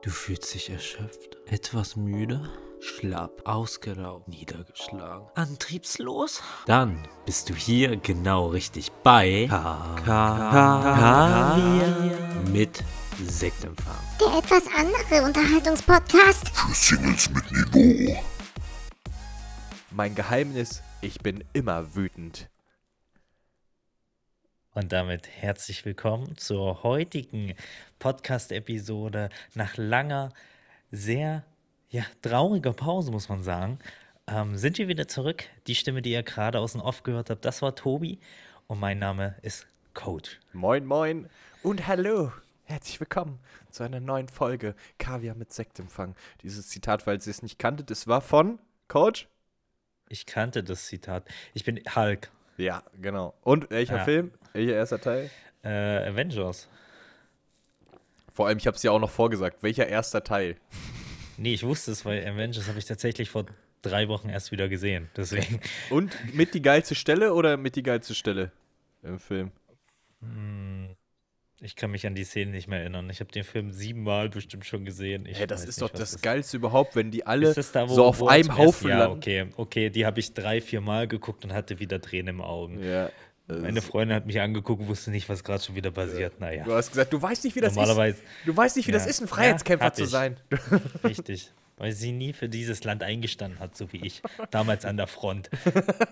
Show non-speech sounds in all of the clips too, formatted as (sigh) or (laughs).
Du fühlst dich erschöpft, etwas müde, schlapp, ausgelaugt, niedergeschlagen, antriebslos? Dann bist du hier genau richtig bei K K mit Sektempfang. Der etwas andere Unterhaltungspodcast. Für Singles mit Niveau. Mein Geheimnis, ich bin immer wütend. Und damit herzlich willkommen zur heutigen Podcast-Episode. Nach langer, sehr ja, trauriger Pause, muss man sagen, ähm, sind wir wieder zurück. Die Stimme, die ihr gerade aus dem Off gehört habt, das war Tobi. Und mein Name ist Coach. Moin, moin und hallo. Herzlich willkommen zu einer neuen Folge Kaviar mit Sektempfang. Dieses Zitat, falls ihr es nicht kanntet, es war von Coach? Ich kannte das Zitat. Ich bin Hulk. Ja, genau. Und welcher Ja. Film? Welcher erster Teil? Äh, Avengers. Vor allem, ich habe es ja auch noch vorgesagt. Welcher erster Teil? (laughs) Nee, ich wusste es, weil Avengers habe ich tatsächlich vor drei Wochen erst wieder gesehen. Deswegen. Und mit die geilste Stelle oder mit die geilste Stelle im Film? Ich kann mich an die Szene nicht mehr erinnern. Ich habe den Film siebenmal bestimmt schon gesehen. Ich Hey, das ist nicht, doch das Geilste überhaupt, wenn die alle das da, wo, so auf einem Haufen Ja, landen. okay, okay, die habe ich drei, vier Mal geguckt und hatte wieder Tränen im Augen. Ja. das Meine Freundin hat mich angeguckt und wusste nicht, was gerade schon wieder passiert. Naja, Du hast gesagt, du weißt nicht, wie das Normalerweise- ist. Du weißt nicht, wie das Ja. ist, ein Freiheitskämpfer Ja, zu sein. richtig. Weil sie nie für dieses Land eingestanden hat, so wie ich. Damals an der Front.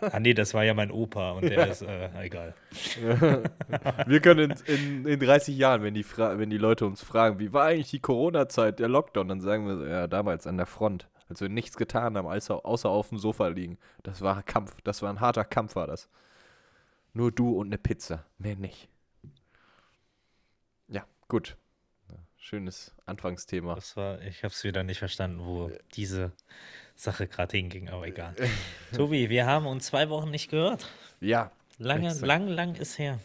Ah, nee, das war ja mein Opa und der ist, äh, egal. (laughs) Wir können in, in, in 30 Jahren, wenn die, Fra wenn die Leute uns fragen, wie war eigentlich die Corona-Zeit, der Lockdown, dann sagen wir, so, ja, damals an der Front, als wir nichts getan haben, außer, außer auf dem Sofa liegen. Das war Kampf, das war ein harter Kampf, war das. Nur du und eine Pizza, mehr nicht. Ja, gut. Schönes Anfangsthema. Das war, ich habe es wieder nicht verstanden, wo diese Sache gerade hinging, aber egal. (laughs) Tobi, wir haben uns zwei Wochen nicht gehört. Ja. Lange, exakt. lang, lang ist her.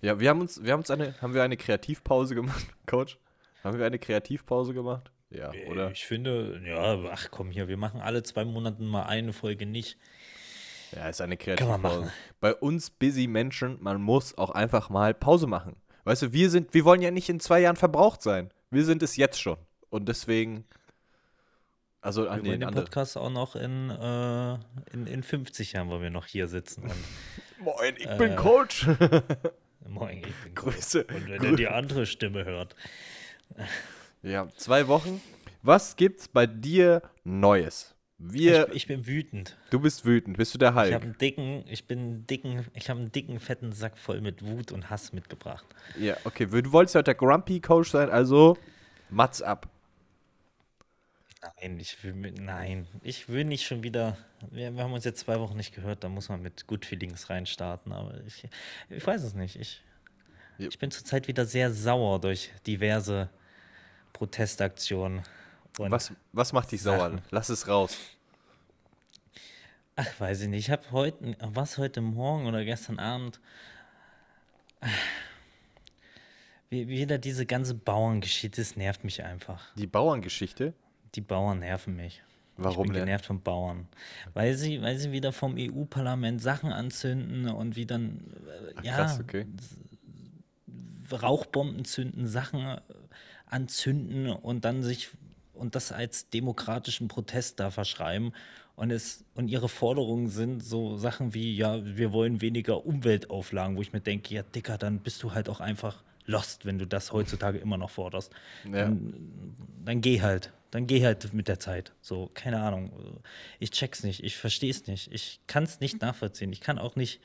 Ja, wir haben uns, wir haben uns eine, haben wir eine Kreativpause gemacht, (laughs) Coach? Haben wir eine Kreativpause gemacht? Ja, oder? Ich finde, ja, ach komm hier, wir machen alle zwei Monate mal eine Folge nicht. Ja, ist eine Kann man Kreativpause. machen. Bei uns busy Menschen, man muss auch einfach mal Pause machen. Weißt du, wir sind, wir wollen ja nicht in zwei Jahren verbraucht sein. Wir sind es jetzt schon. Und deswegen, also an Wir wollen den den. Podcast auch noch in, äh, in, in 50 Jahren, weil wir noch hier sitzen. Und, (laughs) Moin, ich Äh, bin Coach. (laughs) moin, ich bin Grüße. Und wenn er die andere Stimme hört. Ja, zwei Wochen. Was gibt's bei dir Neues? Wir, Ich, ich bin wütend. du bist wütend. Bist du der Ich habe Hulk? einen dicken, ich bin dicken, ich habe einen dicken, fetten Sack voll mit Wut und Hass mitgebracht. Ja, okay. Du wolltest ja heute der Grumpy Coach sein, also Mats ab. Nein, ich will nein, ich will nicht schon wieder. Wir, wir haben uns jetzt zwei Wochen nicht gehört, da muss man mit Good Feelings reinstarten, aber ich, ich weiß es nicht. Ich, Ja. ich bin zurzeit wieder sehr sauer durch diverse Protestaktionen. Und Was, was macht dich sauer? Sachen. Lass es raus. Ach, weiß ich nicht. Ich habe heute, was heute Morgen oder gestern Abend, wie- wieder diese ganze Bauerngeschichte, das nervt mich einfach. Die Bauerngeschichte? Die Bauern nerven mich. Warum ich bin denn? genervt von Bauern. Weil sie, weil sie wieder vom EU-Parlament Sachen anzünden und wie dann, äh, ja, Krass, okay. Rauchbomben zünden, Sachen anzünden und dann sich und das als demokratischen Protest da verschreiben. Und, es, und ihre Forderungen sind so Sachen wie, ja, wir wollen weniger Umweltauflagen, wo ich mir denke, ja, Dicker, dann bist du halt auch einfach lost, wenn du das heutzutage immer noch forderst. Ja. Dann, dann geh halt. Dann geh halt mit der Zeit. So, keine Ahnung. Ich check's nicht. Ich versteh's nicht. Ich kann's nicht nachvollziehen. Ich kann auch nicht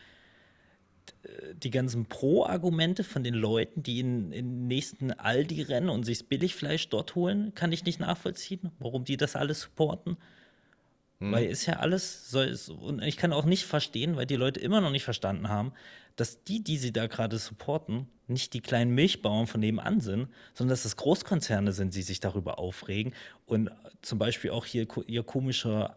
die ganzen Pro-Argumente von den Leuten, die in, in den nächsten Aldi rennen und sich Billigfleisch dort holen, kann ich nicht nachvollziehen, warum die das alles supporten. Weil ist ja alles, soll, es- und ich kann auch nicht verstehen, weil die Leute immer noch nicht verstanden haben, dass die, die sie da gerade supporten, nicht die kleinen Milchbauern von nebenan sind, sondern dass es Großkonzerne sind, die sich darüber aufregen. Und zum Beispiel auch hier ihr komischer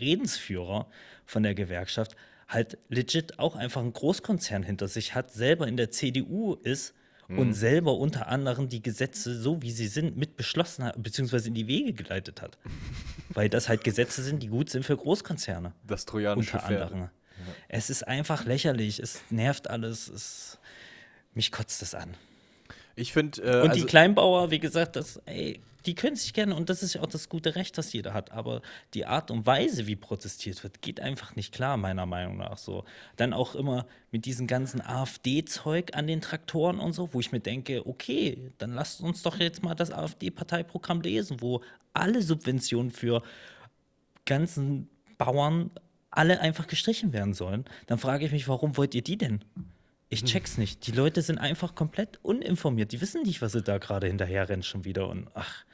Redensführer von der Gewerkschaft halt legit auch einfach einen Großkonzern hinter sich hat, selber in der CDU ist und selber unter anderem die Gesetze, so wie sie sind, mit beschlossen hat, beziehungsweise in die Wege geleitet hat. (laughs) Weil das halt Gesetze sind, die gut sind für Großkonzerne. Das trojanische Unter Pferd. anderem. Es ist einfach lächerlich, es nervt alles, es, mich kotzt es an. Ich finde, äh, Und also, die Kleinbauer, wie gesagt, das, ey, die können sich gerne, und das ist ja auch das gute Recht, das jeder hat, aber die Art und Weise, wie protestiert wird, geht einfach nicht klar, meiner Meinung nach so. Dann auch immer mit diesem ganzen AfD-Zeug an den Traktoren und so, wo ich mir denke, okay, dann lasst uns doch jetzt mal das AfD-Parteiprogramm lesen, wo alle Subventionen für ganzen Bauern alle einfach gestrichen werden sollen. Dann frage ich mich, warum wollt ihr die denn? Ich check's nicht. Die Leute sind einfach komplett uninformiert. Die wissen nicht, was sie da gerade hinterher rennen schon wieder. Und ach,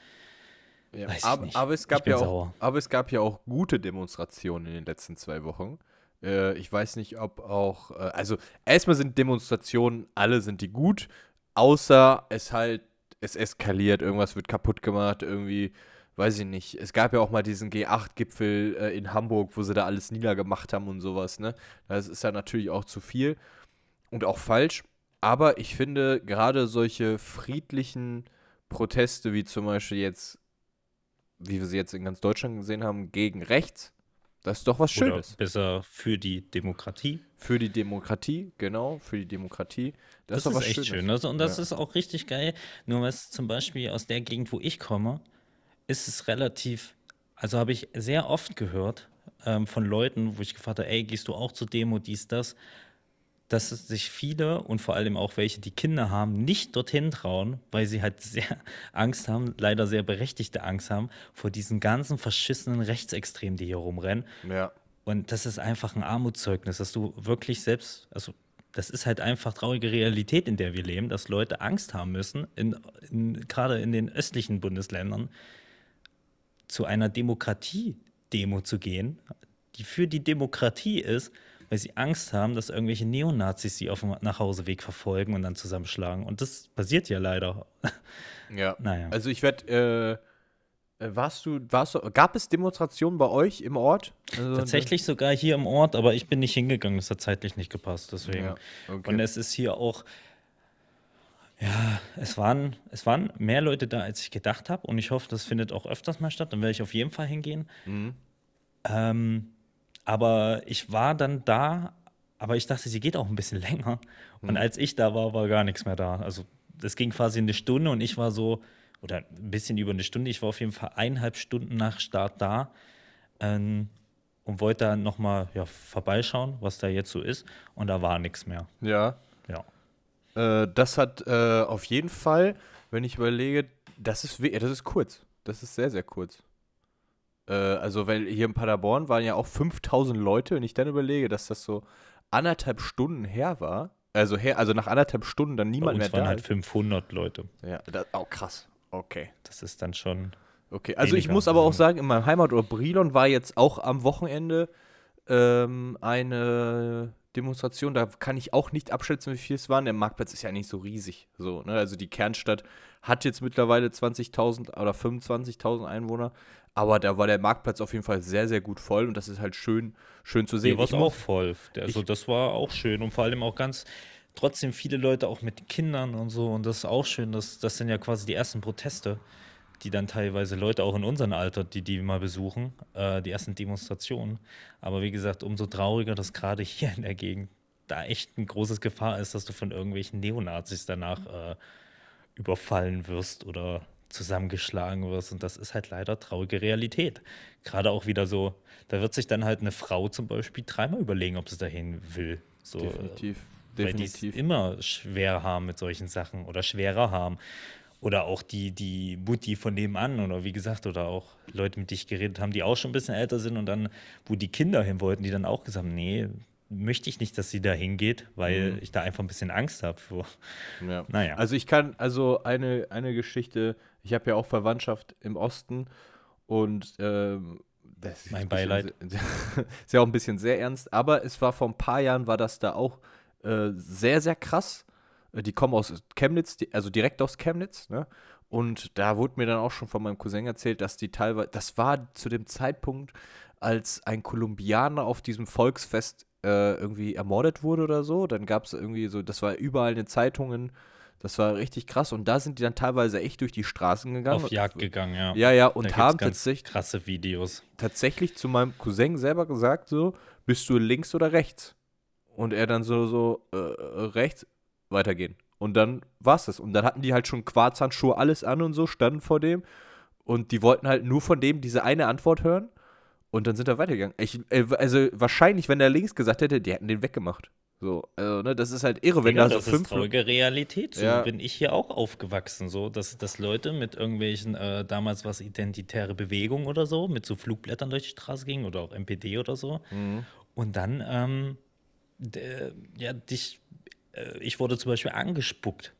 ja, aber, aber es gab ja auch, sauer. aber es gab ja auch gute Demonstrationen in den letzten zwei Wochen. Äh, ich weiß nicht, ob auch, äh, also erstmal sind Demonstrationen, alle sind die gut, außer es halt, es eskaliert, irgendwas wird kaputt gemacht, irgendwie, weiß ich nicht. Es gab ja auch mal diesen G8-Gipfel äh, in Hamburg, wo sie da alles niedergemacht haben und sowas, ne? Das ist ja natürlich auch zu viel und auch falsch. Aber ich finde gerade solche friedlichen Proteste, wie zum Beispiel jetzt, wie wir sie jetzt in ganz Deutschland gesehen haben, gegen rechts, das ist doch was oder Schönes. besser für die Demokratie. Für die Demokratie, genau, für die Demokratie. Das, Das, ist doch ist echt Schönes. schön. Also, und das Ja. ist auch richtig geil. Nur was zum Beispiel aus der Gegend, wo ich komme, ist es relativ, also habe ich sehr oft gehört ähm, von Leuten, wo ich gefragt habe, ey, gehst du auch zur Demo, dies, das, dass sich viele und vor allem auch welche, die Kinder haben, nicht dorthin trauen, weil sie halt sehr (laughs) Angst haben, leider sehr berechtigte Angst haben, vor diesen ganzen verschissenen Rechtsextremen, die hier rumrennen. Ja. Und das ist einfach ein Armutszeugnis, dass du wirklich selbst, also das ist halt einfach traurige Realität, in der wir leben, dass Leute Angst haben müssen, in, in, gerade in den östlichen Bundesländern, zu einer Demokratie-Demo zu gehen, die für die Demokratie ist, weil sie Angst haben, dass irgendwelche Neonazis sie auf dem Nachhauseweg verfolgen und dann zusammenschlagen. Und das passiert ja leider. (laughs) Ja. Naja. Also ich werde, äh, äh, warst du, warst du, gab es Demonstrationen bei euch im Ort? Also, Tatsächlich sogar hier im Ort, aber ich bin nicht hingegangen, das hat zeitlich nicht gepasst, deswegen. Ja, okay. Und es ist hier auch, ja, es waren, es waren mehr Leute da, als ich gedacht habe und ich hoffe, das findet auch öfters mal statt, dann werde ich auf jeden Fall hingehen. Mhm. Ähm, aber ich war dann da, aber ich dachte, sie geht auch ein bisschen (laughs) länger. Mhm. Und als ich da war, war gar nichts mehr da. Also das ging quasi eine Stunde und ich war so, oder ein bisschen über eine Stunde, ich war auf jeden Fall eineinhalb Stunden nach Start da ähm, und wollte dann nochmal ja, vorbeischauen, was da jetzt so ist. Und da war nichts mehr. Ja. Ja. Äh, das hat äh, auf jeden Fall, wenn ich überlege, das ist, das ist kurz. Das ist sehr, sehr kurz. Äh, also, weil hier in Paderborn waren ja auch 5000 Leute, wenn ich dann überlege, dass das so anderthalb Stunden her war. Also, her, also nach anderthalb Stunden dann niemand mehr uns waren da halt ist. 500 Leute. Ja, das, oh, krass. Okay. Das ist dann schon. Okay, also ich muss aber auch sagen, in meinem Heimatort Brilon war jetzt auch am Wochenende ähm, eine Demonstration. Da kann ich auch nicht abschätzen, wie viel es waren. Der Marktplatz ist ja nicht so riesig. So, ne? Also die Kernstadt hat jetzt mittlerweile 20.000 oder 25.000 Einwohner. Aber da war der Marktplatz auf jeden Fall sehr, sehr gut voll und das ist halt schön, schön zu sehen. Hier war Ich auch voll. Der- Also das war auch schön und vor allem auch ganz, trotzdem viele Leute auch mit Kindern und so und das ist auch schön. Das, das sind ja quasi die ersten Proteste, die dann teilweise Leute auch in unserem Alter, die die mal besuchen, äh, die ersten Demonstrationen. Aber wie gesagt, umso trauriger, dass gerade hier in der Gegend da echt ein großes Gefahr ist, dass du von irgendwelchen Neonazis danach äh, überfallen wirst oder zusammengeschlagen wirst. Und das ist halt leider traurige Realität. Gerade auch wieder so, da wird sich dann halt eine Frau zum Beispiel dreimal überlegen, ob sie dahin will. So, äh, Definitiv. weil die es immer schwer haben mit solchen Sachen oder schwerer haben. Oder auch die, die Mutti von nebenan oder wie gesagt, oder auch Leute, mit denen ich geredet haben, die auch schon ein bisschen älter sind und dann, wo die Kinder hin wollten, die dann auch gesagt haben, nee, möchte ich nicht, dass sie da hingeht, weil ich da einfach ein bisschen Angst habe vor. Ja. Naja. Also ich kann, also eine, eine Geschichte, ich habe ja auch Verwandtschaft im Osten und ähm, das ist Mein ein bisschen Beileid. (laughs) Sehr, ist ja auch ein bisschen sehr ernst, aber es war vor ein paar Jahren, war das da auch äh, sehr, sehr krass. Äh, Die kommen aus Chemnitz, also direkt aus Chemnitz, ne? Und da wurde mir dann auch schon von meinem Cousin erzählt, dass die teilweise, das war zu dem Zeitpunkt, als ein Kolumbianer auf diesem Volksfest äh, irgendwie ermordet wurde oder so. Dann gab es irgendwie so, das war überall in den Zeitungen, das war richtig krass. Und da sind die dann teilweise echt durch die Straßen gegangen. Auf Jagd gegangen, ja. Ja, ja, und haben tatsächlich, krasse Videos. tatsächlich zu meinem Cousin selber gesagt, so, bist du links oder rechts? Und er dann so, so, äh, rechts, weitergehen. Und dann war's das. Und dann hatten die halt schon Quarzhandschuhe, alles an und so, standen vor dem. Und die wollten halt nur von dem diese eine Antwort hören. Und dann sind er weitergegangen. Ich, äh, also wahrscheinlich, wenn er links gesagt hätte, die hätten den weggemacht. So, also, ne, das ist halt irre, wenn Digga, da so das ist fünf. traurige Realität. So Ja. bin ich hier auch aufgewachsen, so dass, dass Leute mit irgendwelchen, äh, damals was identitäre Bewegungen oder so, mit so Flugblättern durch die Straße gingen oder auch MPD oder so. Mhm. Und dann, ähm, d- ja, dich, äh, ich wurde zum Beispiel angespuckt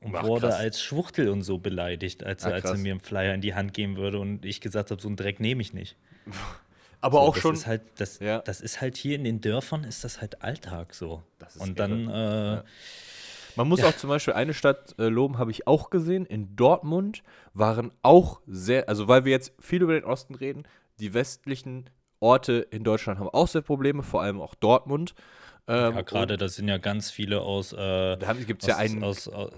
und Ach, wurde krass. als Schwuchtel und so beleidigt, als, er- als er mir einen Flyer in die Hand geben würde und ich gesagt habe, so einen Dreck nehme ich nicht. (laughs) aber So, auch das schon. Ist halt, das, Ja. das ist halt hier in den Dörfern, ist das halt Alltag so. Das ist und dann, äh, Man muss Ja. auch zum Beispiel eine Stadt äh, loben, habe ich auch gesehen. In Dortmund waren auch sehr, also weil wir jetzt viel über den Osten reden, die westlichen Orte in Deutschland haben auch sehr Probleme, vor allem auch Dortmund. Ähm, Ja, gerade das sind ja ganz viele aus. Äh, Da gibt es ja einen, aus, aus,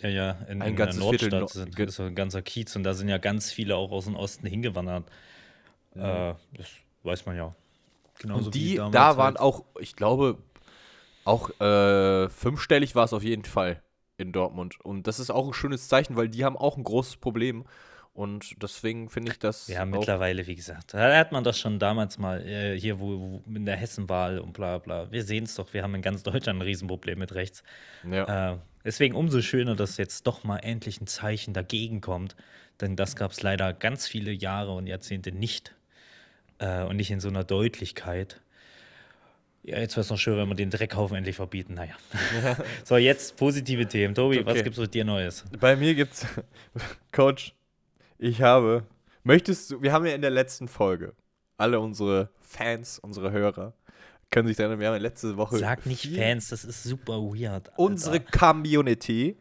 ja, ja, in, ein in der Viertel Nordstadt Nord- sind, ist ein ganzer Kiez und da sind ja ganz viele auch aus dem Osten hingewandert. Äh, das weiß man ja. Genauso und die, da waren halt- auch, ich glaube, auch äh, fünfstellig war es auf jeden Fall in Dortmund. Und das ist auch ein schönes Zeichen, weil die haben auch ein großes Problem. Und deswegen finde ich das. Ja, auch, mittlerweile, wie gesagt. Da hat man das schon damals mal äh, hier, wo, wo in der Hessenwahl und bla bla. Wir sehen es doch, wir haben in ganz Deutschland ein Riesenproblem mit rechts. Ja. Äh, deswegen umso schöner, dass jetzt doch mal endlich ein Zeichen dagegen kommt. Denn das gab es leider ganz viele Jahre und Jahrzehnte nicht. Äh, und nicht in so einer Deutlichkeit. Ja, jetzt wäre es noch schön, wenn wir den Dreckhaufen endlich verbieten. Naja. (laughs) so, jetzt positive Themen. Tobi, was Okay. gibt's mit dir Neues? Bei mir gibt's, (laughs) Coach, ich habe, möchtest du, wir haben ja in der letzten Folge, alle unsere Fans, unsere Hörer, können sich erinnern, wir haben letzte Woche Sag nicht Fans, das ist super weird. Alter. unsere Community,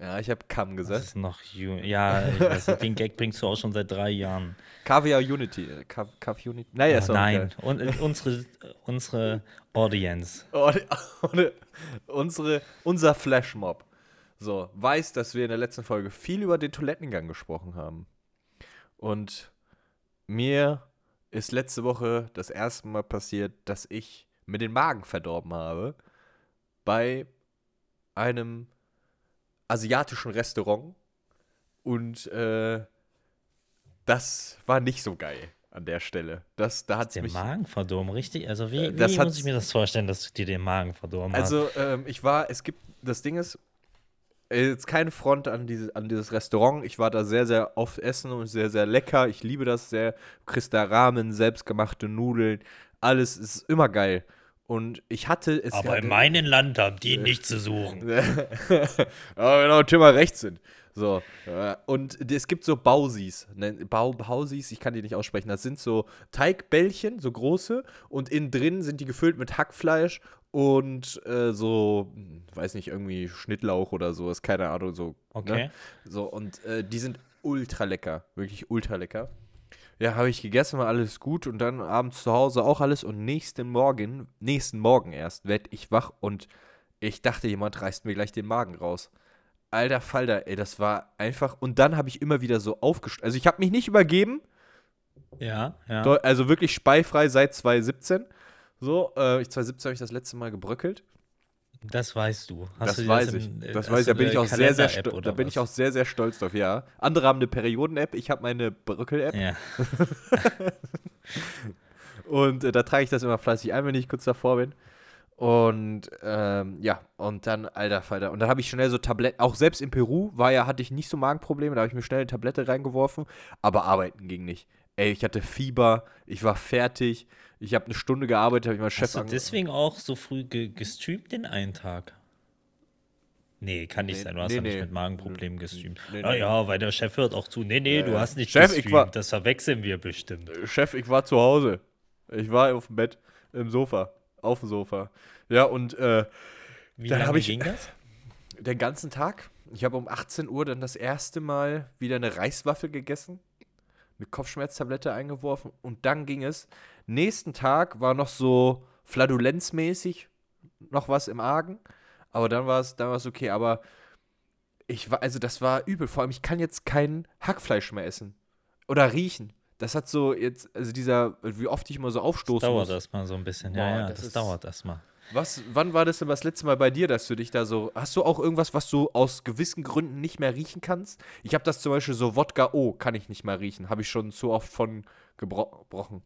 ja, ich habe Das gesagt, ist noch ju- Ja, nicht, (laughs) den Gag bringst du auch schon seit drei Jahren. Kaviar Unity, äh, Kav- Kav Unity, naja, Ah, ist nein, und, äh, unsere, unsere Audience. Oh, die- oh, die- unsere, unser Flashmob, so, weiß, dass wir in der letzten Folge viel über den Toilettengang gesprochen haben. Und mir ist letzte Woche das erste Mal passiert, dass ich mir den Magen verdorben habe bei einem asiatischen Restaurant. Und äh, das war nicht so geil an der Stelle. Das, da hat Den mich. Magen verdorben, richtig? Also wie, Äh, wie muss ich mir das vorstellen, dass du dir den Magen verdorben? Also, ähm, ich war, es gibt, das Ding ist, äh, jetzt keine Front an, diese, an dieses Restaurant. Ich war da sehr, sehr oft essen und sehr, sehr lecker. Ich liebe das sehr. Du kriegst da Ramen, selbstgemachte Nudeln, alles ist immer geil. Und ich hatte es. Aber ja, in meinem Land haben die nichts zu suchen. (laughs) Aber genau, Timmer rechts sind. So. äh, Und es gibt so Bausis. Ne, Bau, Bausis, ich kann die nicht aussprechen. Das sind so Teigbällchen, so große. Und innen drin sind die gefüllt mit Hackfleisch und äh, so, weiß nicht, irgendwie Schnittlauch oder so. Ist keine Ahnung, so. Okay. Ne? So, und äh, die sind ultra lecker. Wirklich ultra lecker. Ja, habe ich gegessen, war alles gut und dann abends zu Hause auch alles und nächsten Morgen, nächsten Morgen erst, werd ich wach und ich dachte, jemand reißt mir gleich den Magen raus. Alter Falter, ey, das war einfach und dann habe ich immer wieder so aufgestellt. Also ich habe mich nicht übergeben, Ja, ja. also wirklich speifrei seit 2017. So, äh, ich 2017 habe ich das letzte Mal gebröckelt. Das weißt du. Hast das du weiß im- ich. äh, Das weiß ich. Da bin ich auch sehr, sehr stolz. Da bin ich was? auch sehr, sehr stolz drauf, ja. Andere haben eine Perioden-App, ich habe meine Bröckel-App. Ja. (laughs) Und äh, da trage ich das immer fleißig ein, wenn ich kurz davor bin. Und ähm, ja, und dann, alter Falter. Und dann habe ich schnell so Tabletten, auch selbst in Peru war ja, hatte ich nicht so Magenprobleme, da habe ich mir schnell eine Tablette reingeworfen, aber arbeiten ging nicht. Ey, ich hatte Fieber, ich war fertig, ich habe eine Stunde gearbeitet, habe ich meinen Chef Hast du deswegen auch so früh ge gestreamt den einen Tag? Nee, kann nicht Nee, sein. Du hast nee, ja nicht nee. mit Magenproblemen gestreamt. Nee, ah ja, weil der Chef hört auch zu. Nee, nee, du ja. hast nicht Chef, ich gestreamt. war- Das verwechseln wir bestimmt. Chef, ich war zu Hause. Ich war auf dem Bett, im Sofa, auf dem Sofa. Ja, und äh, Wie Dann lange hab ich- ging das? den ganzen Tag. Ich habe um 18 Uhr dann das erste Mal wieder eine Reiswaffel gegessen, eine Kopfschmerztablette eingeworfen und dann ging es. Nächsten Tag war noch so fladulenzmäßig noch was im Argen, aber dann war es dann war es okay, aber ich war also das war übel, vor allem ich kann jetzt kein Hackfleisch mehr essen oder riechen. Das hat so jetzt also dieser wie oft ich immer so aufstoßen Dauert muss. das mal so ein bisschen. Boah, ja, ja, das das, dauert erst mal. Was, wann war das denn das letzte Mal bei dir, dass du dich da so. Hast du auch irgendwas, was du aus gewissen Gründen nicht mehr riechen kannst? Ich habe das zum Beispiel so Wodka O, kann ich nicht mehr riechen. Habe ich schon zu oft von gebro- gebrochen.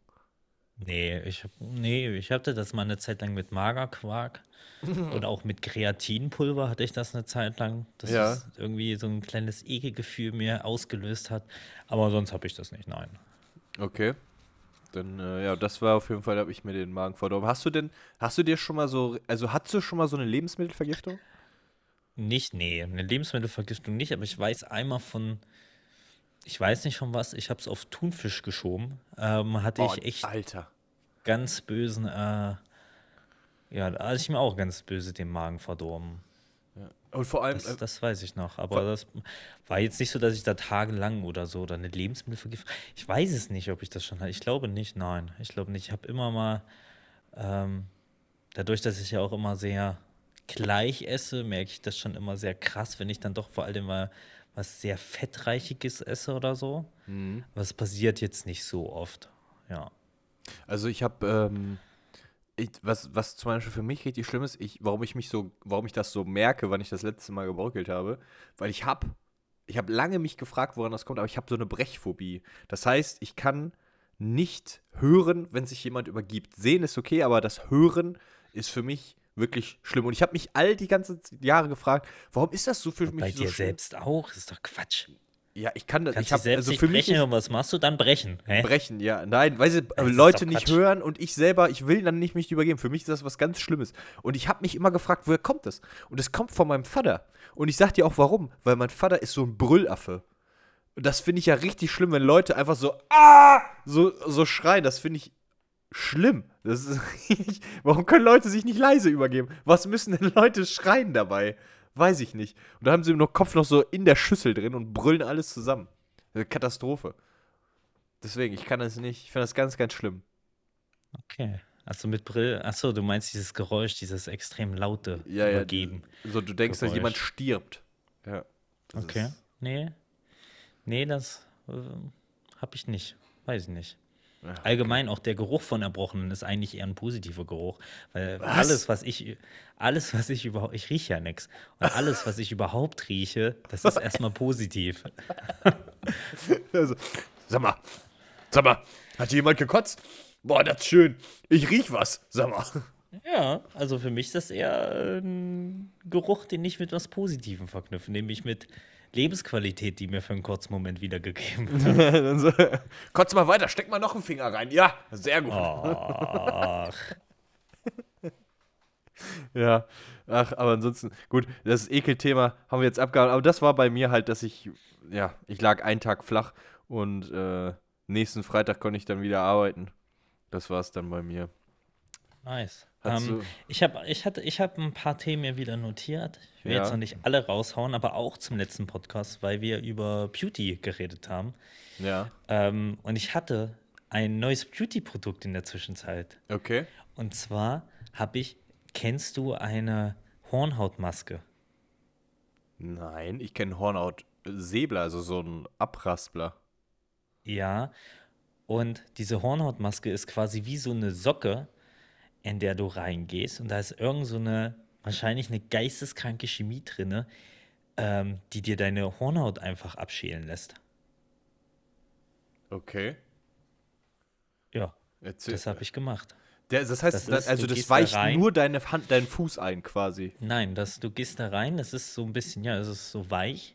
Nee, ich, hab- nee, ich hatte das mal eine Zeit lang mit Magerquark (laughs) und auch mit Kreatinpulver hatte ich das eine Zeit lang, dass Ja. es irgendwie so ein kleines Ekelgefühl mir ausgelöst hat. Aber sonst habe ich das nicht, nein. Okay. Dann, äh, ja, das war auf jeden Fall, da habe ich mir den Magen verdorben. Hast du denn, hast du dir schon mal so, also hattest du schon mal so eine Lebensmittelvergiftung? Nicht, nee, eine Lebensmittelvergiftung nicht, aber ich weiß einmal von, ich weiß nicht von was, ich habe es auf Thunfisch geschoben. Ähm, hatte Oh, ich echt Alter. ganz bösen, äh, ja, da hatte ich mir auch ganz böse den Magen verdorben. Und vor allem, Das, äh, das weiß ich noch. Aber das war jetzt nicht so, dass ich da tagelang oder so oder eine Lebensmittelvergiftung. Ich weiß es nicht, ob ich das schon hatte. Ich glaube nicht, nein. Ich glaube nicht. Ich habe immer mal, ähm, dadurch, dass ich ja auch immer sehr gleich esse, merke ich das schon immer sehr krass, wenn ich dann doch vor allem mal was sehr Fettreichiges esse oder so. Mhm. Aber es passiert jetzt nicht so oft. Ja. Also ich habe, ähm, ich, was, was zum Beispiel für mich richtig schlimm ist, ich, warum ich mich so, warum ich das so merke, wann ich das letzte Mal gebröckelt habe, weil ich habe, ich habe lange mich gefragt, woran das kommt, aber ich habe so eine Brechphobie. Das heißt, ich kann nicht hören, wenn sich jemand übergibt. Sehen ist okay, aber das Hören ist für mich wirklich schlimm. Und ich habe mich all die ganzen Jahre gefragt, warum ist das so für mich Bei so dir schlimm? selbst auch? Das ist doch Quatsch. Ja, ich kann das. Kannst ich habe selbst also nicht für mich brechen ist, und was machst du dann brechen? Hä? Brechen, ja. Nein, weil sie Das ist Leute nicht hören und ich selber, ich will dann nicht mich übergeben. Für mich ist das was ganz Schlimmes. Und ich habe mich immer gefragt, woher kommt das? Und es kommt von meinem Vater. Und ich sag dir auch warum. Weil mein Vater ist so ein Brüllaffe. Und das finde ich ja richtig schlimm, wenn Leute einfach so, ah, so, so schreien. Das finde ich schlimm. Das ist (laughs) warum können Leute sich nicht leise übergeben? Was müssen denn Leute schreien dabei? Weiß ich nicht. Und da haben sie noch Kopf noch so in der Schüssel drin und brüllen alles zusammen. Eine Katastrophe. Deswegen, ich kann das nicht. Ich finde das ganz, ganz schlimm. Okay. Also mit Brill, achso, du meinst dieses Geräusch, dieses extrem laute Ja, ja. Übergeben. So, du denkst, dass Geräusch. jemand stirbt. Ja. Okay. ist- Nee. Nee, das äh, habe ich nicht. Weiß ich nicht. Ja, Allgemein auch der Geruch von Erbrochenen ist eigentlich eher ein positiver Geruch. Weil Was? alles, was ich, alles, was ich überhaupt, ich rieche ja nichts. Und alles, was ich überhaupt rieche, das ist (laughs) erstmal positiv. (laughs) Also, sag mal, sag mal, hat hier jemand gekotzt? Boah, das ist schön. Ich riech was. Sag mal. Ja, also für mich ist das eher äh, ein Geruch, den ich mit was Positivem verknüpfe, nämlich mit Lebensqualität, die mir für einen kurzen Moment wiedergegeben (laughs) wird. So, Kotz mal weiter, steck mal noch einen Finger rein. Ja, sehr gut. Ach, (laughs) Ja, ach, aber ansonsten, gut, das Ekelthema haben wir jetzt abgehandelt. Aber das war bei mir halt, dass ich, ja, ich lag einen Tag flach und äh, nächsten Freitag konnte ich dann wieder arbeiten. Das war es dann bei mir. Nice. Hast Ähm, ich habe ich hatte, ich hab ein paar Themen mir wieder notiert. Ich will Ja. jetzt noch nicht alle raushauen, aber auch zum letzten Podcast, weil wir über Beauty geredet haben. Ja, Ähm, und ich hatte ein neues Beauty-Produkt in der Zwischenzeit. okay. Und zwar habe ich, kennst du eine Hornhautmaske? Nein, ich kenne Hornhaut-Säbler, also so ein Abraspler. Ja. Und diese Hornhautmaske ist quasi wie so eine Socke, in der du reingehst. Und da ist irgend so eine, wahrscheinlich eine geisteskranke Chemie drinne, ähm, die dir deine Hornhaut einfach abschälen lässt. Okay. Ja, Erzähl. das habe ich gemacht. Der, das heißt, Das ist, also das da weicht rein. nur deine Hand, deinen Fuß ein quasi. Nein, das, du gehst da rein, das ist so ein bisschen, ja, es ist so weich.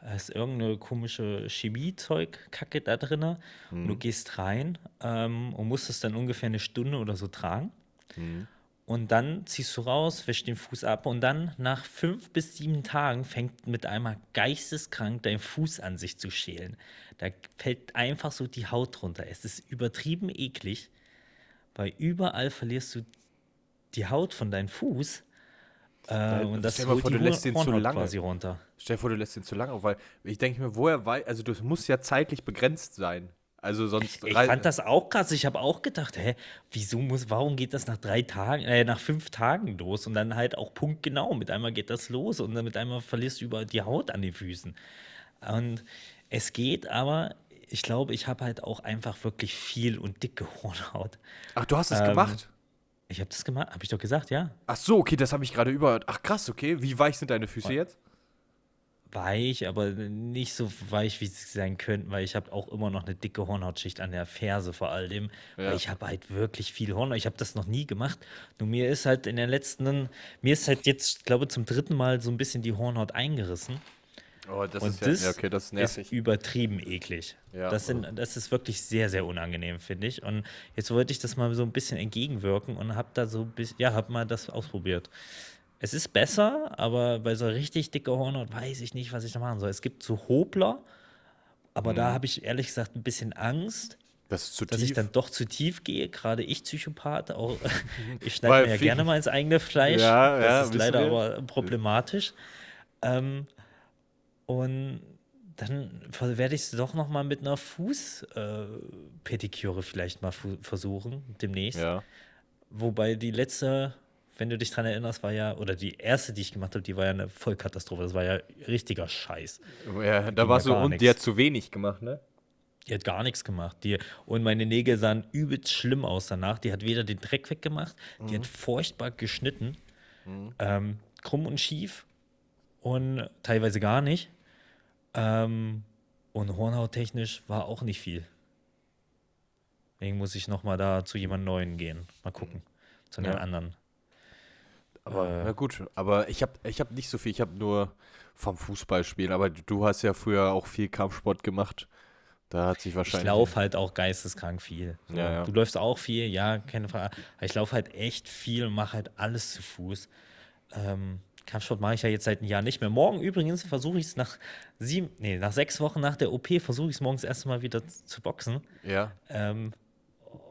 Es ist irgendeine komische Chemiezeug, Kacke da drinne. Und du gehst rein ähm, und musst es dann ungefähr eine Stunde oder so tragen. Und dann ziehst du raus, wäschst den Fuß ab und dann nach fünf bis sieben Tagen fängt mit einmal geisteskrank dein Fuß an sich zu schälen. Da fällt einfach so die Haut runter. Es ist übertrieben eklig, weil überall verlierst du die Haut von deinem Fuß. Äh, und das stell holt vor, die du lässt den zu lange. quasi runter. Stell dir vor, du lässt den zu lange auf, weil ich denke mir, woher weiß, also das muss ja zeitlich begrenzt sein. Also sonst Ich fand das auch krass. Ich habe auch gedacht, hä, wieso muss, warum geht das nach drei Tagen, äh, nach fünf Tagen los? Und dann halt auch punktgenau. Mit einmal geht das los und dann mit einmal verlierst du über die Haut an den Füßen. Und es geht, aber ich glaube, ich habe halt auch einfach wirklich viel und dicke Hornhaut. Ach, du hast es ähm, gemacht? Ich habe das gemacht, habe ich doch gesagt, ja. Ach so, okay, das habe ich gerade über. Ach krass, okay. Wie weich sind deine Füße jetzt? Weich, aber nicht so weich, wie sie sein könnten, weil ich habe auch immer noch eine dicke Hornhautschicht an der Ferse vor allem. Ja. Weil ich habe halt wirklich viel Hornhaut. Ich habe das noch nie gemacht. Nur mir ist halt in den letzten, mir ist halt jetzt, glaube zum dritten Mal so ein bisschen die Hornhaut eingerissen. Oh, das Und ist ja, das ja, okay, das ist ist nervig. übertrieben eklig. Ja. Das, sind, das ist wirklich sehr, sehr unangenehm, finde ich. Und jetzt wollte ich das mal so ein bisschen entgegenwirken und habe da so ein bisschen, ja, habe mal das ausprobiert. Es ist besser, aber bei so richtig dicker Hornhaut weiß ich nicht, was ich da machen soll. Es gibt so Hobler, aber Mhm. da habe ich ehrlich gesagt ein bisschen Angst, Das ist dass tief. ich dann doch zu tief gehe. Gerade ich Psychopath, auch (laughs) ich schneide Weil mir ja gerne mal ins eigene Fleisch. Ja, ja, das ist wissen leider wir. aber problematisch. Ähm, und dann werde ich es doch noch mal mit einer Fußpediküre vielleicht mal versuchen demnächst. ja. Wobei die letzte, wenn du dich dran erinnerst, war ja, oder die erste, die ich gemacht habe, die war ja eine Vollkatastrophe. Das war ja richtiger Scheiß. ja da war so, und die nix. hat zu wenig gemacht, ne? Die hat gar nichts gemacht. Die, und meine Nägel sahen übelst schlimm aus danach. Die hat weder den Dreck weggemacht, die hat furchtbar geschnitten. Ähm, krumm und schief und teilweise gar nicht. Ähm, und hornhauttechnisch war auch nicht viel. Deswegen muss ich noch mal da zu jemand Neuen gehen. Mal gucken. Zu einem Ja. anderen. Aber Äh. na gut, aber ich habe ich hab nicht so viel, ich habe nur vom Fußballspielen, aber du hast ja früher auch viel Kampfsport gemacht. Da hat sich Ich wahrscheinlich. laufe halt auch geisteskrank viel. So, Ja, ja. Du läufst auch viel, ja, keine Frage. Aber ich laufe halt echt viel und mache halt alles zu Fuß. Ähm, Kampfsport mache ich ja jetzt seit einem Jahr nicht mehr. Morgen übrigens versuche ich es nach sieben, nee, nach sechs Wochen nach der OP versuche ich es morgens erst mal wieder zu boxen. Ja. Ähm,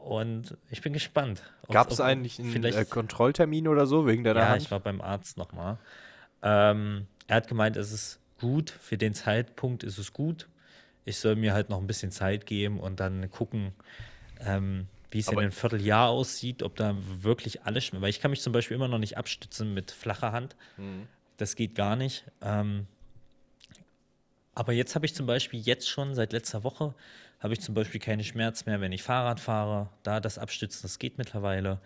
und ich bin gespannt. Gab es eigentlich einen äh, Kontrolltermin oder so wegen deiner ja, Hand? ich war beim Arzt nochmal. Ähm, er hat gemeint, es ist gut, für den Zeitpunkt ist es gut. Ich soll mir halt noch ein bisschen Zeit geben und dann gucken, ähm, wie es in einem Vierteljahr aussieht, ob da wirklich alles schmeckt. Weil ich kann mich zum Beispiel immer noch nicht abstützen mit flacher Hand. Mhm. Das geht gar nicht. Ähm, aber jetzt habe ich zum Beispiel jetzt schon seit letzter Woche habe ich zum Beispiel keine Schmerzen mehr, wenn ich Fahrrad fahre. Da das Abstützen, das geht mittlerweile.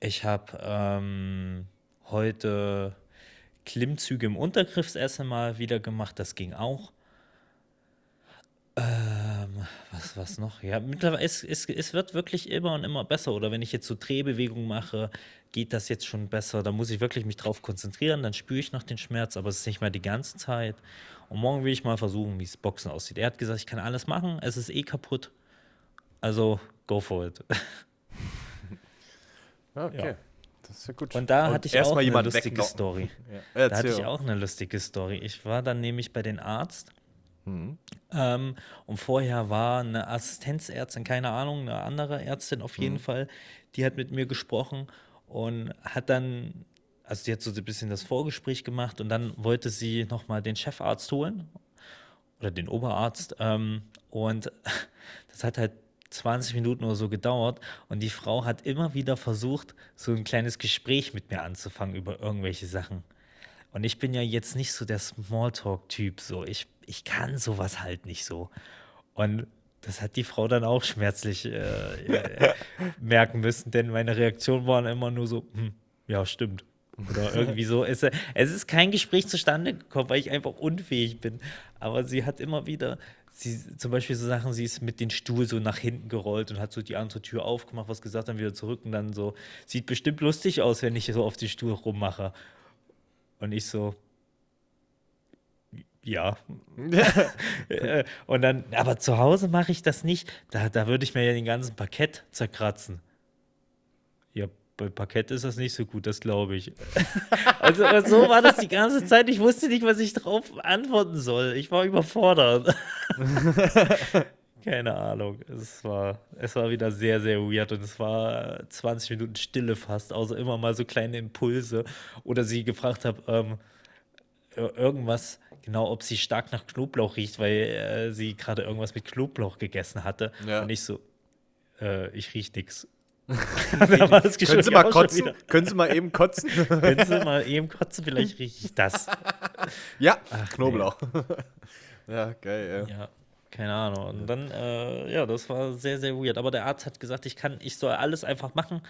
Ich habe ähm, heute Klimmzüge im Untergriff das erste Mal wieder gemacht. Das ging auch. Ähm, was, was noch? Ja, mittlerweile, es, es, es wird wirklich immer und immer besser. Oder wenn ich jetzt so Drehbewegungen mache, geht das jetzt schon besser. Da muss ich wirklich mich drauf konzentrieren. Dann spüre ich noch den Schmerz, aber es ist nicht mehr die ganze Zeit. Und morgen will ich mal versuchen, wie es Boxen aussieht. Er hat gesagt, ich kann alles machen. Es ist eh kaputt. Also, go for it. (laughs) Okay. Ja. Das ist ja gut. Und da Und hatte ich auch eine lustige wegknocken. Story. Ja. Da hatte ich auch eine lustige Story. Ich war dann nämlich bei den Arzt. Mhm. Ähm, und vorher war eine Assistenzärztin, keine Ahnung, eine andere Ärztin auf Mhm. jeden Fall, die hat mit mir gesprochen und hat dann, also die hat so ein bisschen das Vorgespräch gemacht und dann wollte sie nochmal den Chefarzt holen oder den Oberarzt ähm, und (laughs) das hat halt 20 Minuten oder so gedauert und die Frau hat immer wieder versucht, so ein kleines Gespräch mit mir anzufangen über irgendwelche Sachen. Und ich bin ja jetzt nicht so der Smalltalk-Typ, so ich, ich kann sowas halt nicht so. Und das hat die Frau dann auch schmerzlich äh, äh, (laughs) merken müssen, denn meine Reaktionen waren immer nur so, hm, ja, stimmt. Oder irgendwie so. Es, es ist kein Gespräch zustande gekommen, weil ich einfach unfähig bin. Aber sie hat immer wieder, sie, zum Beispiel so Sachen, sie ist mit dem Stuhl so nach hinten gerollt und hat so die andere Tür aufgemacht, was gesagt, dann wieder zurück und dann so, sieht bestimmt lustig aus, wenn ich so auf den Stuhl rummache. Und ich so, ja. (laughs) (laughs) Äh, und dann, aber zu Hause mache ich das nicht. Da, da würde ich mir ja den ganzen Parkett zerkratzen. Bei Parkett ist das nicht so gut, das glaube ich. (laughs) also so war das die ganze Zeit. Ich wusste nicht, was ich darauf antworten soll. Ich war überfordert. (laughs) Keine Ahnung. Es war, es war wieder sehr, sehr weird und es war 20 Minuten Stille fast, außer immer mal so kleine Impulse. Oder sie gefragt hat, ähm, ir- irgendwas, genau, ob sie stark nach Knoblauch riecht, weil äh, sie gerade irgendwas mit Knoblauch gegessen hatte. Ja. Und ich so, äh, ich riech nix. (laughs) da war das Können Sie mal kotzen? Können Sie mal eben kotzen? (laughs) Können Sie mal eben kotzen, vielleicht rieche ich das. ja, Ach, Knoblauch. (laughs) ja, geil, ja. Ja, keine Ahnung. Und dann, äh, ja, das war sehr, sehr weird. Aber der Arzt hat gesagt, ich kann, ich soll alles einfach machen.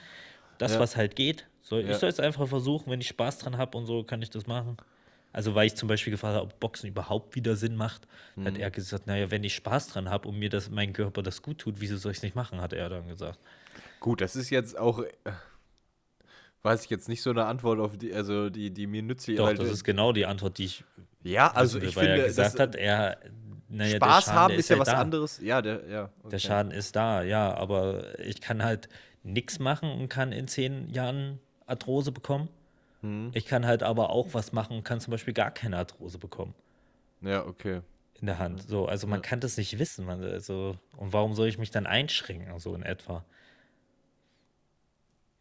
das, Ja. was halt geht. So, Ja. Ich soll es einfach versuchen, wenn ich Spaß dran habe und so, kann ich das machen. Also, weil ich zum Beispiel gefragt habe, ob Boxen überhaupt wieder Sinn macht, hat Mhm. er gesagt, naja, wenn ich Spaß dran habe und mir das, mein Körper das gut tut, wieso soll ich es nicht machen, hat er dann gesagt. Gut, das ist jetzt auch, äh, weiß ich jetzt nicht so eine Antwort auf die, also die, die mir nützlich Doch, weil- das ist genau die Antwort, die ich Ja, also ich finde, er gesagt hat, er, naja, Spaß Schaden, haben der ist ja halt was da. anderes. Ja, der, ja. okay. Der Schaden ist da, ja, aber ich kann halt nichts machen und kann in zehn Jahren Arthrose bekommen. Mhm. Ich kann halt aber auch was machen und kann zum Beispiel gar keine Arthrose bekommen Ja, okay. in der Hand. So, also man Ja. kann das nicht wissen. Man, also, und warum soll ich mich dann einschränken, so in etwa?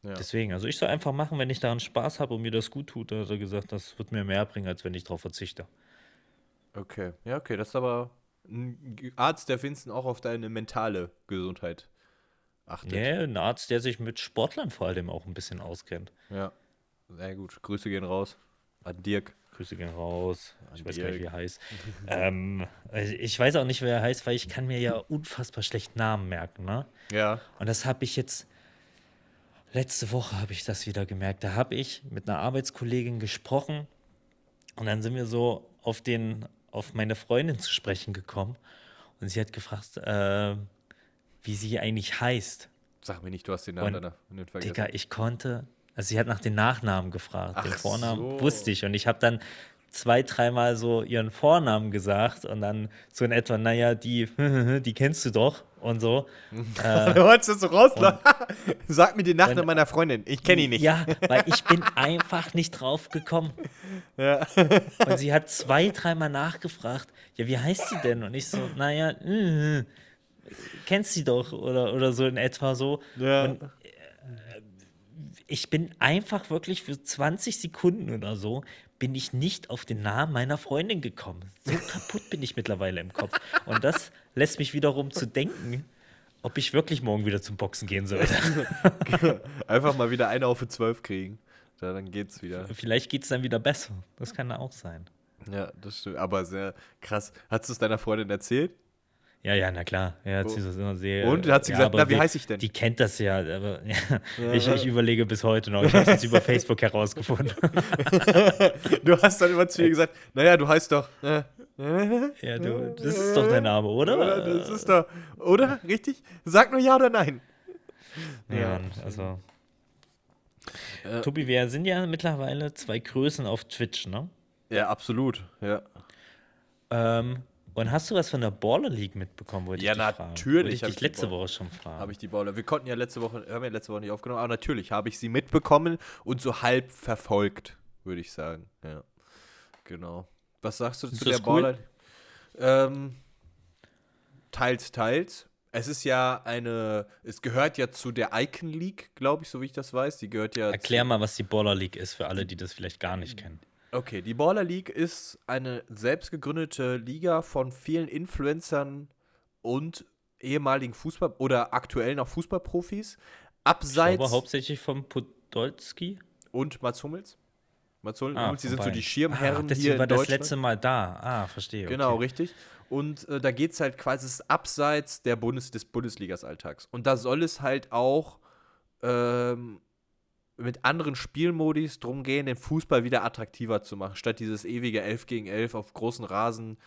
Ja. Deswegen, also ich soll einfach machen, wenn ich daran Spaß habe und mir das gut tut, hat er gesagt, das wird mir mehr bringen, als wenn ich darauf verzichte. Okay. Ja, okay, das ist aber ein Arzt, der Vincent auch auf deine mentale Gesundheit achtet. Ja, ein Arzt, der sich mit Sportlern vor allem auch ein bisschen auskennt. Ja. Sehr gut. Grüße gehen raus an Dirk. Grüße gehen raus. Ich weiß gar nicht, wie Dirk. er heißt. (laughs) ähm, ich weiß auch nicht, wer er heißt, weil ich kann mir ja unfassbar schlecht Namen merken, ne? Ja. Und das habe ich jetzt, letzte Woche habe ich das wieder gemerkt. Da habe ich mit einer Arbeitskollegin gesprochen und dann sind wir so auf den, auf meine Freundin zu sprechen gekommen und sie hat gefragt, äh, wie sie eigentlich heißt. Sag mir nicht, du hast den Namen Und, nicht vergessen. Digga, ich konnte, also sie hat nach den Nachnamen gefragt. den Ach Vornamen so. wusste ich und ich habe dann zwei, dreimal so ihren Vornamen gesagt und dann so in etwa, naja, die, (laughs) die kennst du doch und so. (laughs) Äh, Du wolltest das so rauslassen. (laughs) Sag mir den Nachnamen meiner Freundin. Ich kenne ihn nicht. Ja, weil ich bin einfach nicht drauf gekommen. Und sie hat zwei, dreimal nachgefragt, ja, wie heißt sie denn? Und ich so, naja, äh, kennst sie doch oder, oder so in etwa so. Ja. Und äh, ich bin einfach wirklich für 20 Sekunden oder so, bin ich nicht auf den Namen meiner Freundin gekommen. So kaputt bin ich mittlerweile im Kopf. Und das lässt mich wiederum zu denken, ob ich wirklich morgen wieder zum Boxen gehen sollte. (laughs) Einfach mal wieder eine auf 12 kriegen. Ja, dann geht's wieder. Vielleicht geht es dann wieder besser. Das kann auch sein. Ja, das stimmt. Aber sehr krass. Hast du es deiner Freundin erzählt? Ja, ja, na klar. Ja, immer sehr, Und? Hat sie gesagt, aber na, wie die- heiß ich denn? Die kennt das ja. Aber, (laughs) ja, Ich, ich überlege bis heute noch. Ich habe es jetzt über Facebook herausgefunden. (laughs) Du hast dann immer zu ihr gesagt, naja, du heißt doch. Äh, ja, du, das ist doch dein Name, oder? oder? Das ist doch. Oder? Richtig? Sag nur ja oder nein. ja, ja. Mann, also. Äh, Tobi, wir sind ja mittlerweile zwei Größen auf Twitch, ne? Ja, absolut. Ja. Ähm, und hast du was von der Baller League mitbekommen? Wollte Ja, ich dich fragen. natürlich Wollte ich dich letzte Baller- Woche schon fragen. Habe ich die Baller. Wir konnten ja letzte Woche, haben ja letzte Woche nicht aufgenommen, aber natürlich habe ich sie mitbekommen und so halb verfolgt, würde ich sagen. Ja. Genau. Was sagst du Ist zu der cool? Baller? Ähm, teils, teils. Es ist ja eine, es gehört ja zu der Icon League, glaube ich, so wie ich das weiß. Die gehört ja Erklär mal, was die Baller League ist für alle, die das vielleicht gar nicht kennen. Okay, die Baller League ist eine selbst gegründete Liga von vielen Influencern und ehemaligen Fußball- oder aktuell noch Fußballprofis. Abseits glaube hauptsächlich vom Podolski. und Mats Hummels. Mats Hummels, Ah, die sind so die Schirmherren ah, hier in war das letzte Mal da. Ah, verstehe. Genau, okay. richtig. Und äh, da geht es halt quasi abseits der Bundes des Bundesligas-Alltags. Und da soll es halt auch ähm, mit anderen Spielmodis drum gehen, den Fußball wieder attraktiver zu machen, statt dieses ewige 11 gegen 11 auf großen Rasen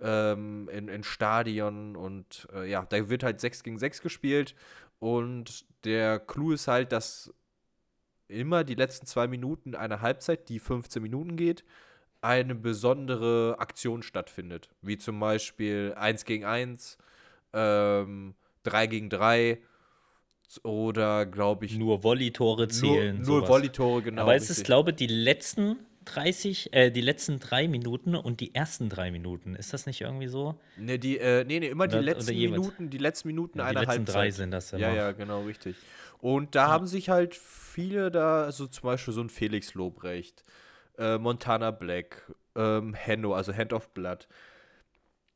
ähm, in, in Stadion. Und äh, ja, da wird halt 6 gegen 6 gespielt. Und der Clou ist halt, dass immer die letzten zwei Minuten einer Halbzeit, die 15 Minuten geht, eine besondere Aktion stattfindet. Wie zum Beispiel 1 gegen 1, ähm, 3 gegen 3 oder, glaube ich, Nur Volley-Tore zählen. nur, nur. Volley-Tore, genau. Aber es ist, richtig. glaube ich, die letzten 30, äh, die letzten drei Minuten und die ersten drei Minuten. Ist das nicht irgendwie so? Nee, die, äh, nee, nee, immer die Oder- oder letzten. Minuten, die letzten Minuten Ja, die einer letzten Halbzeit. drei sind das Ja, immer. ja, genau, richtig. Und da haben sich halt viele da, also zum Beispiel so ein Felix Lobrecht, äh, Montana Black, ähm, Henno, also Hand of Blood,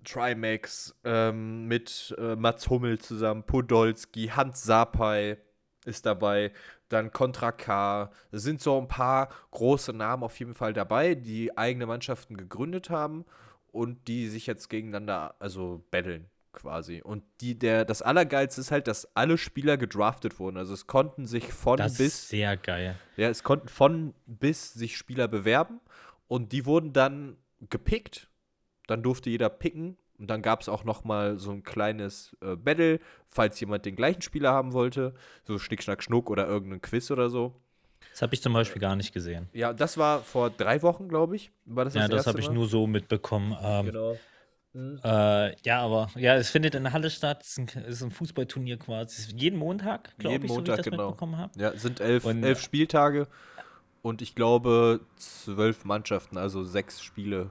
Trimax ähm, mit äh, Mats Hummel zusammen, Podolski, Hans Sapai ist dabei, dann Contra K. Es sind so ein paar große Namen auf jeden Fall dabei, die eigene Mannschaften gegründet haben und die sich jetzt gegeneinander, also battlen quasi. Und die, der, das Allergeilste ist halt, dass alle Spieler gedraftet wurden. Also es konnten sich von Das ist bis, sehr geil. ja, es konnten von bis sich Spieler bewerben und die wurden dann gepickt. Dann durfte jeder picken. Und dann gab es auch noch mal so ein kleines äh, Battle, falls jemand den gleichen Spieler haben wollte. So Schnick, Schnack, Schnuck oder irgendein Quiz oder so. Das habe ich zum Beispiel gar nicht gesehen. Ja, das war vor drei Wochen, glaube ich. War das Ja, das, das habe ich nur so mitbekommen. Ähm, Genau. äh, ja, aber ja, es findet in der Halle statt. Es ist ein, es ist ein Fußballturnier quasi. Jeden Montag, glaube Jeden ich, so wie Montag, ich das genau. mitbekommen habe. Ja, sind elf, Und- elf Spieltage und ich glaube zwölf Mannschaften, also sechs Spiele,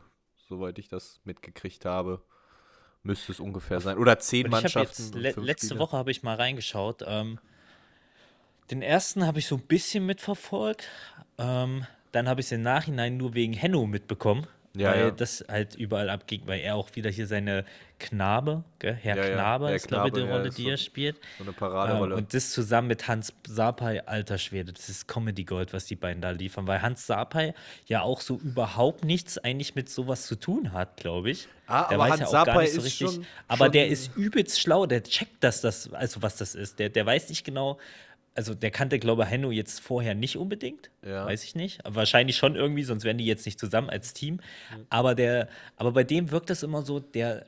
soweit ich das mitgekriegt habe. Müsste es ungefähr sein. Oder zehn Und ich habe Mannschaften. jetzt, le letzte Spiele. Woche habe ich mal reingeschaut. Ähm, den ersten habe ich so ein bisschen mitverfolgt. Ähm, dann habe ich es im Nachhinein nur wegen Henno mitbekommen. Ja, weil ja. das halt überall abging, weil er auch wieder hier seine Knabe, gell? Herr Ja, Knabe Herr ist, glaube ich, die Rolle, die so- er spielt. So eine Ähm, Paraderolle. und das zusammen mit Hans Sapai, alter Schwede, das ist Comedy Gold, was die beiden da liefern, weil Hans Sapai ja auch so überhaupt nichts eigentlich mit sowas zu tun hat, glaube ich. Ah, der aber weiß Hans ja auch gar Sapai nicht so richtig. schon- aber der schon- ist übelst schlau, der checkt das, das also was das ist. Der, der weiß nicht genau, also der kannte, glaube ich, Henno jetzt vorher nicht unbedingt. Ja. Weiß ich nicht. Aber wahrscheinlich schon irgendwie, sonst wären die jetzt nicht zusammen als Team. Aber der, aber bei dem wirkt das immer so, der,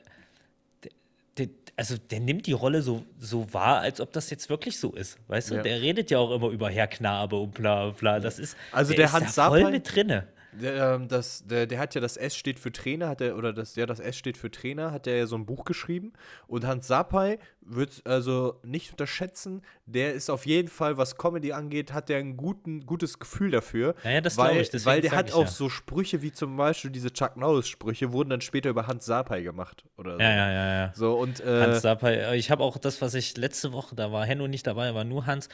der, also der nimmt die Rolle so, so wahr, als ob das jetzt wirklich so ist. Weißt du, Ja. der redet ja auch immer über Herr Knabe und bla bla. Das ist, Also der ist Hans da voll Sapai- mit drinne. Der, ähm, das, der, der hat ja das S steht für Trainer, hat er, oder das, ja, das S steht für Trainer, hat er ja so ein Buch geschrieben. Und Hans Sapai wird also nicht unterschätzen, der ist auf jeden Fall, was Comedy angeht, hat der ein guten, gutes Gefühl dafür. Ja, ja, das weil, glaub ich, Weil der hat auch ja. so Sprüche wie zum Beispiel diese Chuck Norris-Sprüche, wurden dann später über Hans Sapai gemacht. Oder so. Ja, ja, ja, ja. So, und äh, Hans Sapai, ich habe auch das, was ich letzte Woche, da war Henno nicht dabei, war nur Hans.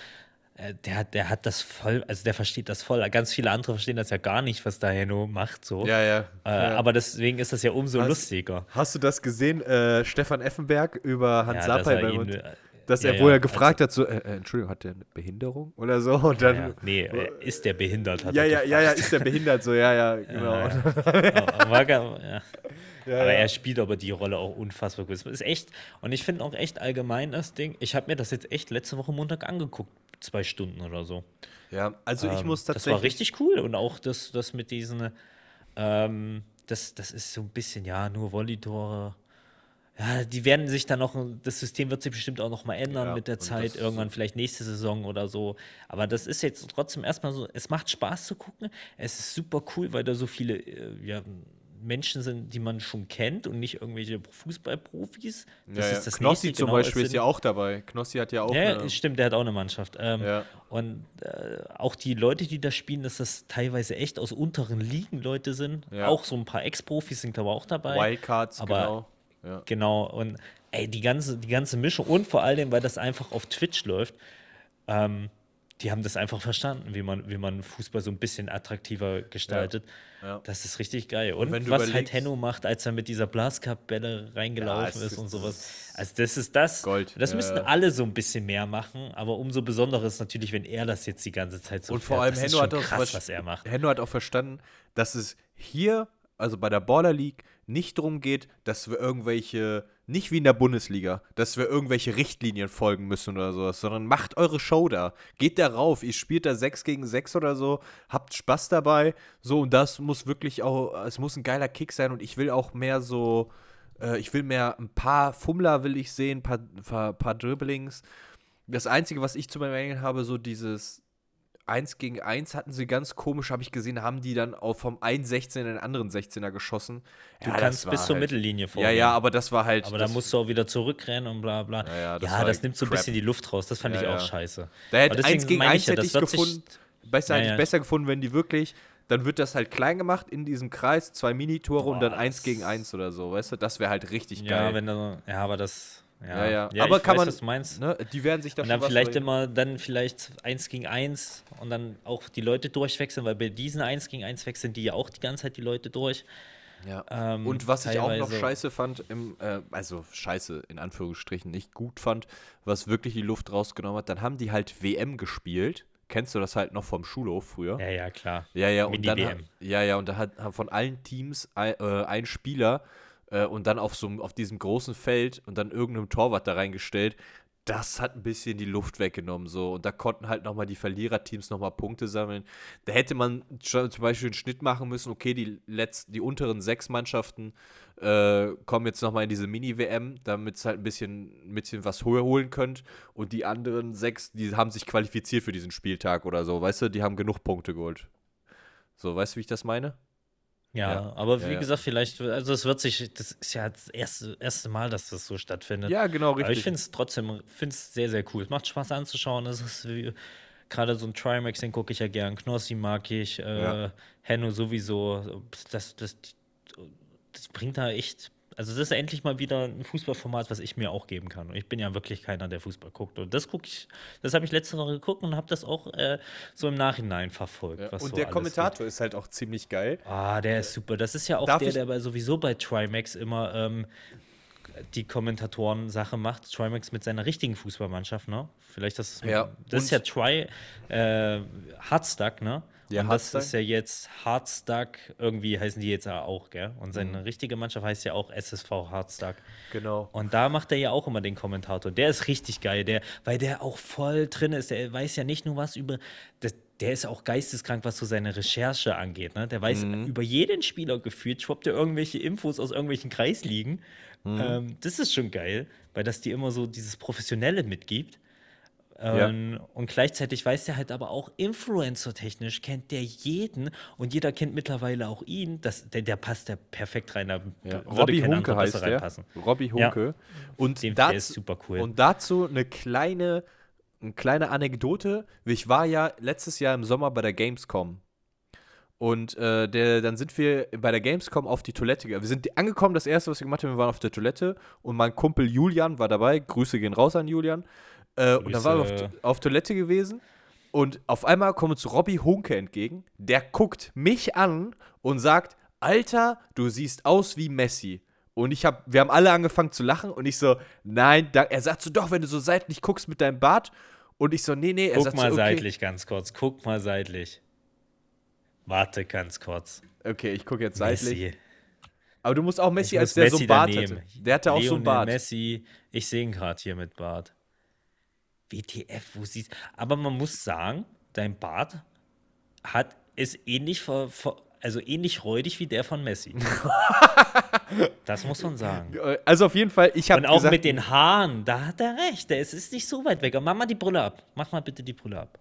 Äh, Der hat, der hat das voll, also der versteht das voll. Ganz viele andere verstehen das ja gar nicht, was da Henno macht. So. ja, ja. Äh, ja. Aber deswegen ist das ja umso Hast- lustiger. Hast du das gesehen, äh, Stefan Effenberg über Hans Ja, Sapai ihn, Uns- äh, Dass ja, er, wo ja, er gefragt hat, so, äh, äh, Entschuldigung, hat der eine Behinderung oder so? Und dann, Ja, nee, äh, ist der behindert? Ja, ja, ja, ja, ist der behindert, so, ja, ja, (laughs) genau. Aber, (laughs) ja. Ja, ja. er spielt aber die Rolle auch unfassbar gut. Ist echt, und ich finde auch echt allgemein das Ding, ich habe mir das jetzt echt letzte Woche Montag angeguckt, zwei Stunden oder so. Ja, also ich Ähm, muss Das tatsächlich. war richtig cool und auch das, das mit diesen, ähm, das, das ist so ein bisschen, ja, nur Volley-Tore. Ja, die werden sich dann noch, das System wird sich bestimmt auch noch mal ändern Ja, mit der Zeit, das- irgendwann vielleicht nächste Saison oder so. Aber das ist jetzt trotzdem erstmal so, es macht Spaß zu gucken. Es ist super cool, weil da so viele äh, ja, Menschen sind, die man schon kennt und nicht irgendwelche Fußballprofis. ja, ja. das Knossi nächste, zum genau, Beispiel ist ja auch dabei. Knossi hat ja auch. ja, eine, stimmt, der hat auch eine Mannschaft. Ähm, Ja. Und äh, auch die Leute, die da spielen, dass das teilweise echt aus unteren Ligen Leute sind. Auch so ein paar Ex-Profis sind aber auch dabei. Wildcards, aber- genau. Ja. Genau. Und ey, die ganze, die ganze Mischung und vor allem, weil das einfach auf Twitch läuft, ähm, die haben das einfach verstanden, wie man, wie man Fußball so ein bisschen attraktiver gestaltet. Ja. Das ist richtig geil. Und, du was halt Henno macht, als er mit dieser Blascup-Bälle Ja, reingelaufen es ist ist- und sowas. Also das ist das. Gold. Das Ja, müssten ja. alle so ein bisschen mehr machen, aber umso besonderer ist natürlich, wenn er das jetzt die ganze Zeit so Und vor fährt. allem das ist Henno hat auch krass, ver- was er macht. Henno hat auch verstanden, dass es hier, also bei der Baller League, nicht darum geht, dass wir irgendwelche, nicht wie in der Bundesliga, dass wir irgendwelche Richtlinien folgen müssen oder sowas, sondern macht eure Show da. Geht da rauf, ihr spielt da 6 gegen 6 oder so, habt Spaß dabei. So, und das muss wirklich auch, es muss ein geiler Kick sein und ich will auch mehr so, äh, ich will mehr ein paar Fummler will ich sehen, ein paar, paar, paar Dribblings. Das Einzige, was ich zu bemängeln habe, so dieses 1 gegen 1 hatten sie ganz komisch, habe ich gesehen, haben die dann auch vom einen 16 in den anderen 16er geschossen. Du Ja, kannst bis zur halt- Mittellinie Ja, vorgehen. ja, aber das war halt. Aber da musst du auch wieder zurückrennen und bla bla. Ja, ja, das ja, das nimmt so ein bisschen die Luft raus. Das fand Ja, ich auch ja. scheiße. Da hätte deswegen 1 gegen meine 1 ich ja, hätte das ich gefunden. Besser, Ja, hätte ich ja. besser gefunden, wenn die wirklich, dann wird das halt klein gemacht in diesem Kreis, zwei Minitore und dann 1 das- gegen 1 oder so, weißt du? Das wäre halt richtig Ja, geil. wenn ja, aber das. Ja, Ja, ja. aber kann weiß, man, was du meinst. ne, die werden sich da Und dann vielleicht überlegen. immer, dann vielleicht eins gegen eins und dann auch die Leute durchwechseln, weil bei diesen eins gegen eins wechseln die ja auch die ganze Zeit die Leute durch. Ja. Ähm, und was ich auch noch teilweise- scheiße fand, im, äh, also scheiße in Anführungsstrichen, nicht gut fand, was wirklich die Luft rausgenommen hat, dann haben die halt WM gespielt. Kennst du das halt noch vom Schulhof früher? Ja, ja, klar. Ja, ja, und dann, Mini-WM. ja, ja, und da hat hat von allen Teams ein, äh, ein Spieler äh, und dann auf so auf diesem großen Feld und dann irgendeinem Torwart da reingestellt. Das hat ein bisschen die Luft weggenommen so und da konnten halt nochmal die Verliererteams nochmal Punkte sammeln. Da hätte man zum Beispiel einen Schnitt machen müssen, okay, die letzten, die unteren sechs Mannschaften äh, kommen jetzt nochmal in diese Mini-WM, damit es halt ein bisschen, ein bisschen was hol- holen könnt. Und die anderen sechs, die haben sich qualifiziert für diesen Spieltag oder so, weißt du, die haben genug Punkte geholt. So, weißt du, wie ich das meine? Ja, Ja, aber wie ja. gesagt, vielleicht, also es wird sich, das ist ja das erste, erste Mal, dass das so stattfindet. Ja, genau, Aber ich richtig. finde es trotzdem, finde es sehr, sehr cool. Es macht Spaß anzuschauen. Es ist wie, gerade so ein Trimax, den gucke ich ja gern. Knossi mag ich, äh. Henno sowieso. Das, das, das bringt da echt, also das ist endlich mal wieder ein Fußballformat, was ich mir auch geben kann. Und ich bin ja wirklich keiner, der Fußball guckt. Und das gucke ich, das habe ich letzte Woche geguckt und habe das auch äh, so im Nachhinein verfolgt. Ja. Und so der Kommentator ist halt auch ziemlich geil. Ah, der ist super. Das ist ja auch Darf der, der bei, sowieso bei Trimax immer ähm, die Kommentatoren-Sache macht. Trimax mit seiner richtigen Fußballmannschaft, ne? Vielleicht das ist Ja, Das ist ja Tri äh, Hardstuck, ne? Ja, und das ist ja jetzt Hardstuck, irgendwie heißen die jetzt ja auch, gell? Und seine Mhm. richtige Mannschaft heißt ja auch SSV Hardstuck. Genau. Und da macht er ja auch immer den Kommentator. Der ist richtig geil, der, weil der auch voll drin ist. Der weiß ja nicht nur was über. Das, der ist auch geisteskrank, was so seine Recherche angeht. Ne? Der weiß Mhm. über jeden Spieler gefühlt, schwappt er irgendwelche Infos aus irgendwelchen Kreisligen. Mhm. Ähm, das ist schon geil, weil das dir immer so dieses Professionelle mitgibt. Ja. Ähm, Und gleichzeitig weiß der halt aber auch, Influencer-technisch kennt der jeden und jeder kennt mittlerweile auch ihn. Das, der, der passt ja perfekt rein. Da Ja. kein Hunke heißt der. reinpassen. Robbie Ja. Hunke. Und, Dem- der dazu, ist super cool. und dazu eine kleine, eine kleine Anekdote. Ich war ja letztes Jahr im Sommer bei der Gamescom. Und äh, der, dann sind wir bei der Gamescom auf die Toilette gegangen. Wir sind angekommen, das erste, was wir gemacht haben, wir waren auf der Toilette und mein Kumpel Julian war dabei. Grüße gehen raus an Julian. Äh, und dann waren wir auf, Grüße. auf Toilette gewesen und auf einmal kommt uns Robbie Hunke entgegen. Der guckt mich an und sagt: Alter, du siehst aus wie Messi. Und ich hab, wir haben alle angefangen zu lachen und ich so, nein, da, er sagt so, doch, wenn du so seitlich guckst mit deinem Bart. Und ich so, nee, nee, er Guck sagt mal so, okay, seitlich ganz kurz. Guck mal seitlich. Warte ganz kurz. okay, ich gucke jetzt seitlich. Messi. Aber du musst auch Messi als der so Messi einen Bart daneben. hatte. Der hatte auch so einen Bart. Messi. Ich sehe ihn gerade hier mit Bart. WTF, wo siehst Aber man muss sagen, dein Bart hat, ist ähnlich, ver, ver, also ähnlich räudig wie der von Messi. (laughs) das muss man sagen. Also auf jeden Fall, ich habe Und auch gesagt, mit den Haaren, da hat er recht. Der ist, ist nicht so weit weg. Aber mach mal die Brille ab. Mach mal bitte die Brille ab.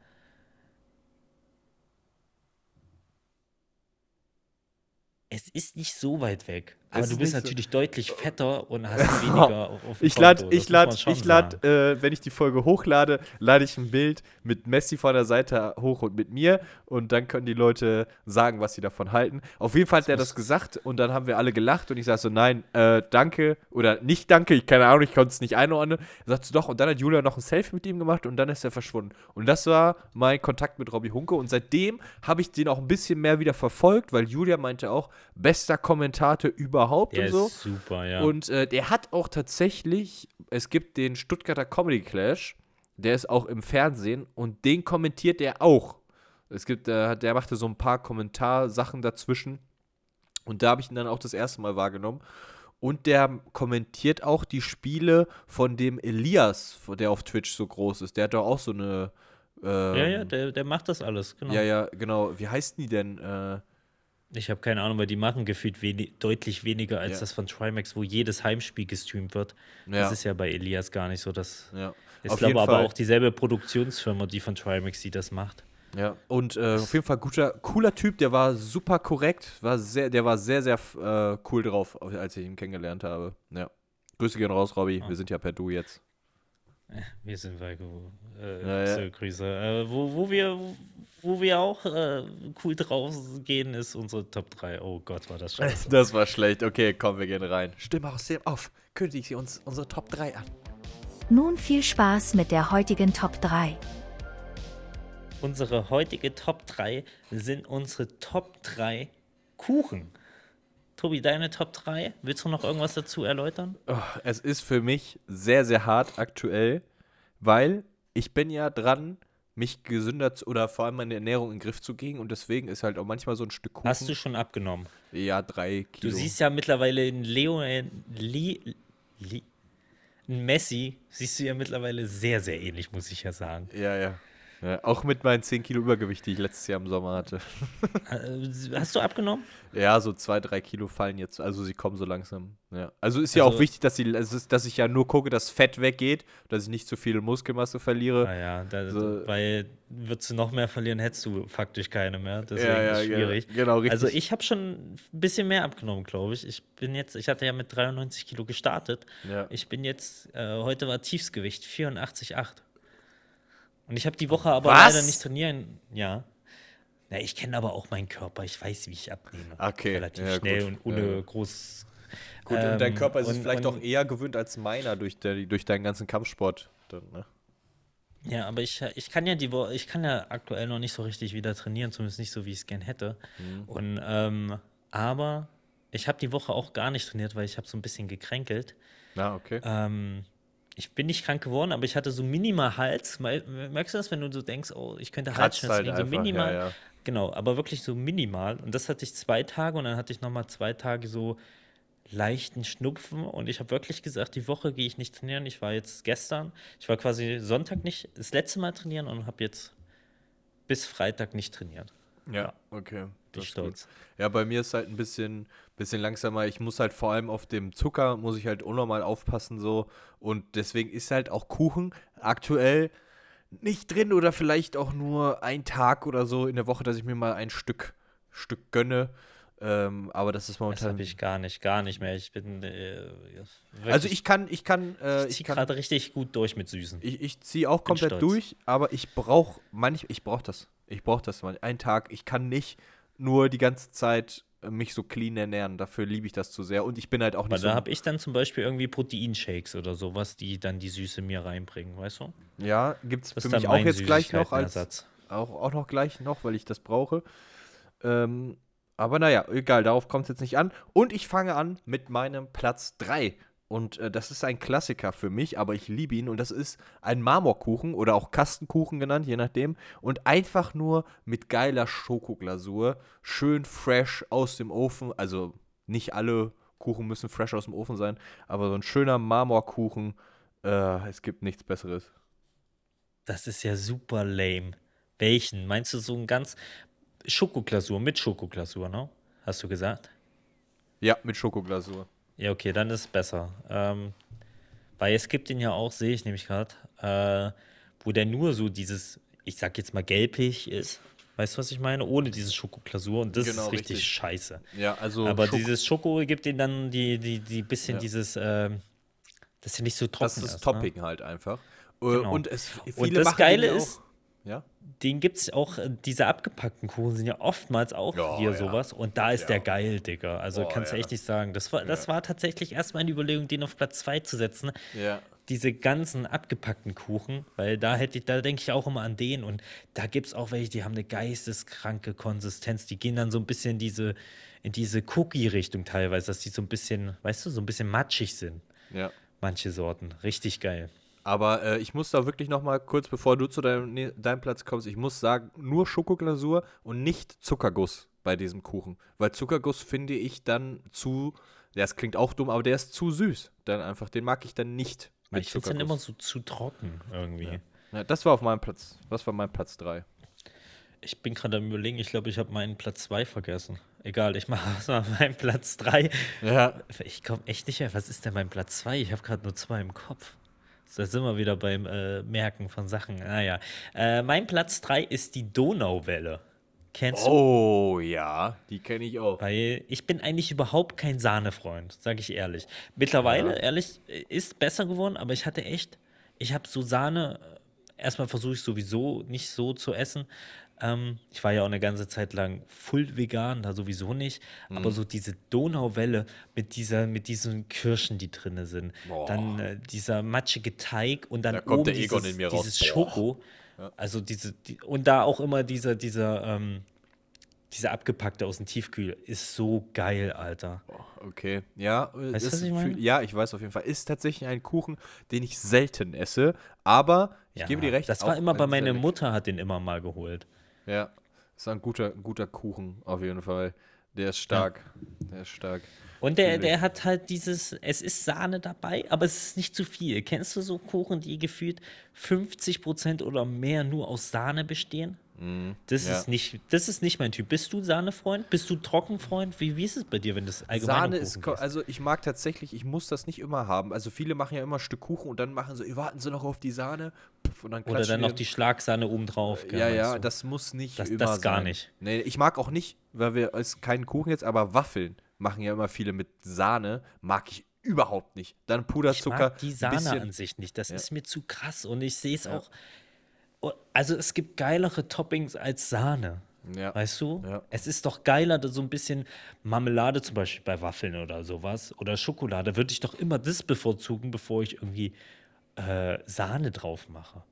Es ist nicht so weit weg. Aber du ist bist nicht so- natürlich deutlich fetter und hast (laughs) weniger auf auf dem Ich lade, ich lade, ich lade, äh, wenn ich die Folge hochlade, lade ich ein Bild mit Messi von der Seite hoch und mit mir und dann können die Leute sagen, was sie davon halten. Auf jeden Fall hat er das gesagt und dann haben wir alle gelacht und ich sage so, nein, äh, danke oder nicht danke, ich keine Ahnung, ich konnte es nicht einordnen. Sagt so, doch und dann hat Julia noch ein Selfie mit ihm gemacht und dann ist er verschwunden. Und das war mein Kontakt mit Robbie Hunke und seitdem habe ich den auch ein bisschen mehr wieder verfolgt, weil Julia meinte auch, bester Kommentator überhaupt Der und so. ist super, ja. Und äh, der hat auch tatsächlich, es gibt den Stuttgarter Comedy Clash, der ist auch im Fernsehen und den kommentiert er auch. Es gibt, äh, der machte so ein paar Kommentarsachen dazwischen und da habe ich ihn dann auch das erste Mal wahrgenommen. Und der kommentiert auch die Spiele von dem Elias, der auf Twitch so groß ist. Der hat doch auch so eine. Ähm, ja, ja, der, der macht das alles, genau. ja, ja, genau. Wie heißt die denn? Äh, Ich habe keine Ahnung, weil die machen gefühlt weni deutlich weniger als Ja. das von Trimax, wo jedes Heimspiel gestreamt wird. Ja. Das ist ja bei Elias gar nicht so. Das ja. ist, glaube aber auch dieselbe Produktionsfirma, die von Trimax, die das macht. Ja, und äh, auf jeden Fall guter, cooler Typ, der war super korrekt, war sehr, der war sehr, sehr äh, cool drauf, als ich ihn kennengelernt habe. Ja. Grüße gehen raus, Robby. Wir sind ja per Du jetzt. (laughs) Wir sind bei Gu- äh, Ja, ja. Grüße, Grüße. Äh, wo, wo, wir, wo wir auch äh, cool drauf gehen, ist unsere Top 3. Oh Gott, war das scheiße. (laughs) Das war schlecht. Okay, komm, wir gehen rein. Stimme aus dem auf. Kündige sie uns unsere Top 3 an. Nun viel Spaß mit der heutigen Top 3. Unsere heutige Top 3 sind unsere Top 3 Kuchen. Tobi, deine Top 3? Willst du noch irgendwas dazu erläutern? Oh, es ist für mich sehr, sehr hart aktuell, weil ich bin ja dran, mich gesünder zu, oder vor allem meine Ernährung in den Griff zu kriegen und deswegen ist halt auch manchmal so ein Stück Kuchen. Hast du schon abgenommen? Ja, drei Du Kilo. siehst ja mittlerweile in Leo, äh, Li, Li, in Messi, siehst du ja mittlerweile sehr, sehr ähnlich, muss ich ja sagen. Ja, ja. Ja. Auch mit meinen 10 Kilo Übergewicht, die ich letztes Jahr im Sommer hatte. Äh, Hast du abgenommen? Ja, so zwei, drei Kilo fallen jetzt. Also sie kommen so langsam. Ja. Also ist ja Also- auch wichtig, dass, sie, ist, dass ich ja nur gucke, dass Fett weggeht, dass ich nicht zu viel Muskelmasse verliere. Naja, da, So- weil würdest du noch mehr verlieren, hättest du faktisch keine mehr. Deswegen Ja, ja, ist ja, schwierig. genau, richtig. Also ich habe schon ein bisschen mehr abgenommen, glaube ich. Ich bin jetzt, ich hatte ja mit 93 Kilo gestartet. Ja. Ich bin jetzt, äh, heute war Tiefsgewicht 84,8. Und ich habe die Woche aber Was? leider nicht trainieren. Ja. Na, ich kenne aber auch meinen Körper. Ich weiß, wie ich abnehme. Okay, Relativ ja, schnell gut. und ohne Ja, groß. Gut, und dein ähm, Körper ist es und- vielleicht und- auch eher gewöhnt als meiner durch, der, durch deinen ganzen Kampfsport. Dann, ne? Ja, aber ich, ich kann ja die ich kann ja aktuell noch nicht so richtig wieder trainieren, zumindest nicht so, wie ich es gern hätte. Mhm. Und ähm, aber ich habe die Woche auch gar nicht trainiert, weil ich habe so ein bisschen gekränkelt. Ja, okay. Ähm, ich bin nicht krank geworden, aber ich hatte so minimal Hals. Mer- Merkst du das, wenn du so denkst, oh, ich könnte Halsschmerzen halt kriegen? So minimal. ja, ja. Genau, aber wirklich so minimal. Und das hatte ich zwei Tage und dann hatte ich nochmal zwei Tage so leichten Schnupfen und ich habe wirklich gesagt, die Woche gehe ich nicht trainieren. Ich war jetzt gestern, ich war quasi Sonntag nicht das letzte Mal trainieren und habe jetzt bis Freitag nicht trainiert. Ja, okay. Bin das stolz. Ja, bei mir ist halt ein bisschen, bisschen langsamer. Ich muss halt vor allem auf dem Zucker, muss ich halt unnormal aufpassen so. Und deswegen ist halt auch Kuchen aktuell nicht drin oder vielleicht auch nur ein Tag oder so in der Woche, dass ich mir mal ein Stück, Stück gönne. Ähm, aber das ist Das momentan. habe ich gar nicht, gar nicht mehr. Ich bin äh, also ich kann, ich kann, äh, ich ziehe gerade richtig gut durch mit Süßen. ich, ich ziehe auch komplett durch, aber ich brauche manch, ich brauche das. Ich brauche das mal. Einen Tag. Ich kann nicht nur die ganze Zeit äh, mich so clean ernähren. Dafür liebe ich das zu sehr. Und ich bin halt auch Aber nicht da so. habe ich dann zum Beispiel irgendwie Proteinshakes oder sowas, die dann die Süße mir reinbringen, weißt du? Ja, gibt es für mich auch jetzt gleich noch als Süßigkeitenersatz. auch, auch noch gleich noch, weil ich das brauche. Ähm, aber naja, egal, darauf kommt es jetzt nicht an. Und ich fange an mit meinem Platz 3. Und äh, das ist ein Klassiker für mich, aber ich liebe ihn. Und das ist ein Marmorkuchen oder auch Kastenkuchen genannt, je nachdem. Und einfach nur mit geiler Schokoglasur. Schön fresh aus dem Ofen. Also nicht alle Kuchen müssen fresh aus dem Ofen sein, aber so ein schöner Marmorkuchen. Äh, es gibt nichts Besseres. Das ist ja super lame. Welchen? Meinst du so ein ganz Schokoglasur mit Schokoglasur, ne? Hast du gesagt? Ja, mit Schokoglasur. Ja, okay, dann ist es besser. Ähm, weil es gibt den ja auch, sehe ich nämlich gerade, äh, wo der nur so dieses, ich sag jetzt mal gelblich ist. Weißt du, was ich meine? Ohne diese Schokoglasur. Und das Genau, ist richtig, richtig. scheiße. Ja, also Aber Schoko- dieses Schoko gibt den dann die, die, die bisschen Ja. dieses, ähm, dass er nicht so trocken das ist ist. das ne? Topping halt einfach. Äh, Genau. Und es Und das Geile ist? Den gibt es auch, äh, diese abgepackten Kuchen sind ja oftmals auch Ja, hier ja. sowas. Und da ist Ja. der geil, Digga. Also Boah, kannst du echt nicht sagen. Das war, das war tatsächlich erst meine Überlegung, den auf Platz 2 zu setzen. Diese ganzen abgepackten Kuchen, weil da hätte ich, da denke ich auch immer an den. Und da gibt es auch welche, die haben eine geisteskranke Konsistenz. Die gehen dann so ein bisschen in diese, in diese Cookie-Richtung teilweise, dass die so ein bisschen, weißt du, so ein bisschen matschig sind. Ja. Manche Sorten. Richtig geil. Aber äh, ich muss da wirklich noch mal kurz, bevor du zu deinem, ne- deinem Platz kommst, ich muss sagen, nur Schokoglasur und nicht Zuckerguss bei diesem Kuchen. Weil Zuckerguss finde ich dann zu, ja, das klingt auch dumm, aber der ist zu süß. Dann einfach, den mag ich dann nicht mit Ich finde es dann immer so zu trocken irgendwie. Ja, das war auf meinem Platz, das war mein Platz 3. Ich bin gerade am überlegen, ich glaube, ich habe meinen Platz 2 vergessen. Egal, ich mache (laughs) erstmal meinen Platz 3. Ja. Ich komme echt nicht mehr. Was ist denn mein Platz 2? Ich habe gerade nur zwei im Kopf. Da sind wir wieder beim äh, Merken von Sachen. Naja. Äh, mein Platz 3 ist die Donauwelle. Kennst du? Oh ja, die kenne ich auch. Weil ich bin eigentlich überhaupt kein Sahnefreund, sage ich ehrlich. Mittlerweile, Ja. ehrlich, ist besser geworden, aber ich hatte echt, ich habe so Sahne, erstmal versuche ich sowieso nicht so zu essen. Ähm, ich war ja auch eine ganze Zeit lang full vegan, da sowieso nicht. Mhm. Aber so diese Donauwelle mit dieser, mit diesen Kirschen, die drin sind. Boah. Dann äh, dieser matschige Teig und dann Da kommt oben dieses, in mir raus. dieses Boah. Schoko. Also diese, die, und da auch immer dieser, dieser, ähm, Dieser abgepackte aus dem Tiefkühl ist so geil, Alter. Okay, ja. äh, Weißt ist was ich meine? Ja, ich weiß auf jeden Fall. Ist tatsächlich ein Kuchen, den ich selten esse, aber ich gebe dir recht. Das war immer bei ein meiner Mutter, hat den immer mal geholt. Ja, ist ein guter, guter Kuchen auf jeden Fall. Der ist stark. Der ist stark. Und der, der hat halt dieses, es ist Sahne dabei, aber es ist nicht zu viel. Kennst du so Kuchen, die gefühlt 50% oder mehr nur aus Sahne bestehen? Das, Mhm. ja. ist nicht, das ist nicht mein Typ. Bist du Sahnefreund? Bist du Trockenfreund? Wie, wie ist es bei dir, wenn das allgemein Sahne Kuchen ist, also ich mag tatsächlich, ich muss das nicht immer haben. Also viele machen ja immer ein Stück Kuchen und dann machen sie, warten sie noch auf die Sahne. Und dann Oder dann noch die- Schlagsahne obendrauf. gell, Ja, ja, du? das muss nicht Das- immer das gar sein. nicht. Nee, ich mag auch nicht, weil wir, ist kein Kuchen jetzt, aber Waffeln machen ja immer viele mit Sahne. Mag ich überhaupt nicht. Dann Ich Puderzucker. mag die Sahne bisschen- an sich nicht. Das Ja. ist mir zu krass und ich sehe es auch. Also es gibt geilere Toppings als Sahne. Ja. Weißt du? Ja. Es ist doch geiler, da so ein bisschen Marmelade zum Beispiel bei Waffeln oder sowas oder Schokolade. Würde ich doch immer das bevorzugen, bevor ich irgendwie äh, Sahne drauf mache.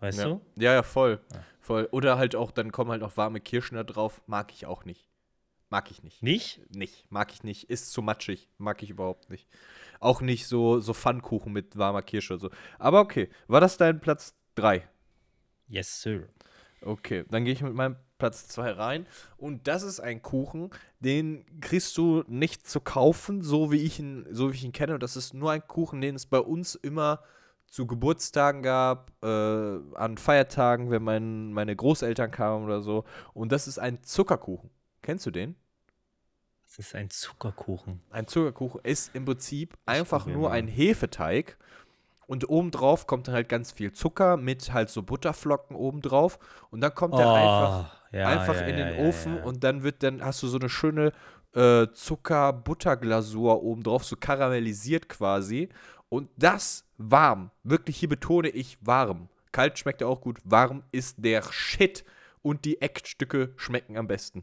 Weißt Ja. du? ja, ja, voll. Voll. Oder halt auch, dann kommen halt noch warme Kirschen da drauf. Mag ich auch nicht. Mag ich nicht. Nicht? Nicht. Mag ich nicht. Ist zu matschig. Mag ich überhaupt nicht. Auch nicht so, so Pfannkuchen mit warmer Kirsche. So. Aber okay. War das dein Platz 3? Yes, sir. Okay, dann gehe ich mit meinem Platz 2 rein. Und das ist ein Kuchen, den kriegst du nicht zu kaufen, so wie ich ihn, so wie ich ihn kenne. Und das ist nur ein Kuchen, den es bei uns immer zu Geburtstagen gab, äh, an Feiertagen, wenn mein, meine Großeltern kamen oder so. Und das ist ein Zuckerkuchen. Kennst du den? Das ist ein Zuckerkuchen. Ein Zuckerkuchen ist im Prinzip einfach nur ein Hefeteig und obendrauf kommt dann halt ganz viel Zucker mit halt so Butterflocken obendrauf und dann kommt er einfach, Oh, ja, einfach ja, in ja, den ja, Ofen ja. und dann wird dann hast du so eine schöne äh, Zucker-Butterglasur obendrauf, so karamellisiert quasi und das warm, wirklich hier betone ich warm. Kalt schmeckt er auch gut, warm ist der Shit und die Eckstücke schmecken am besten.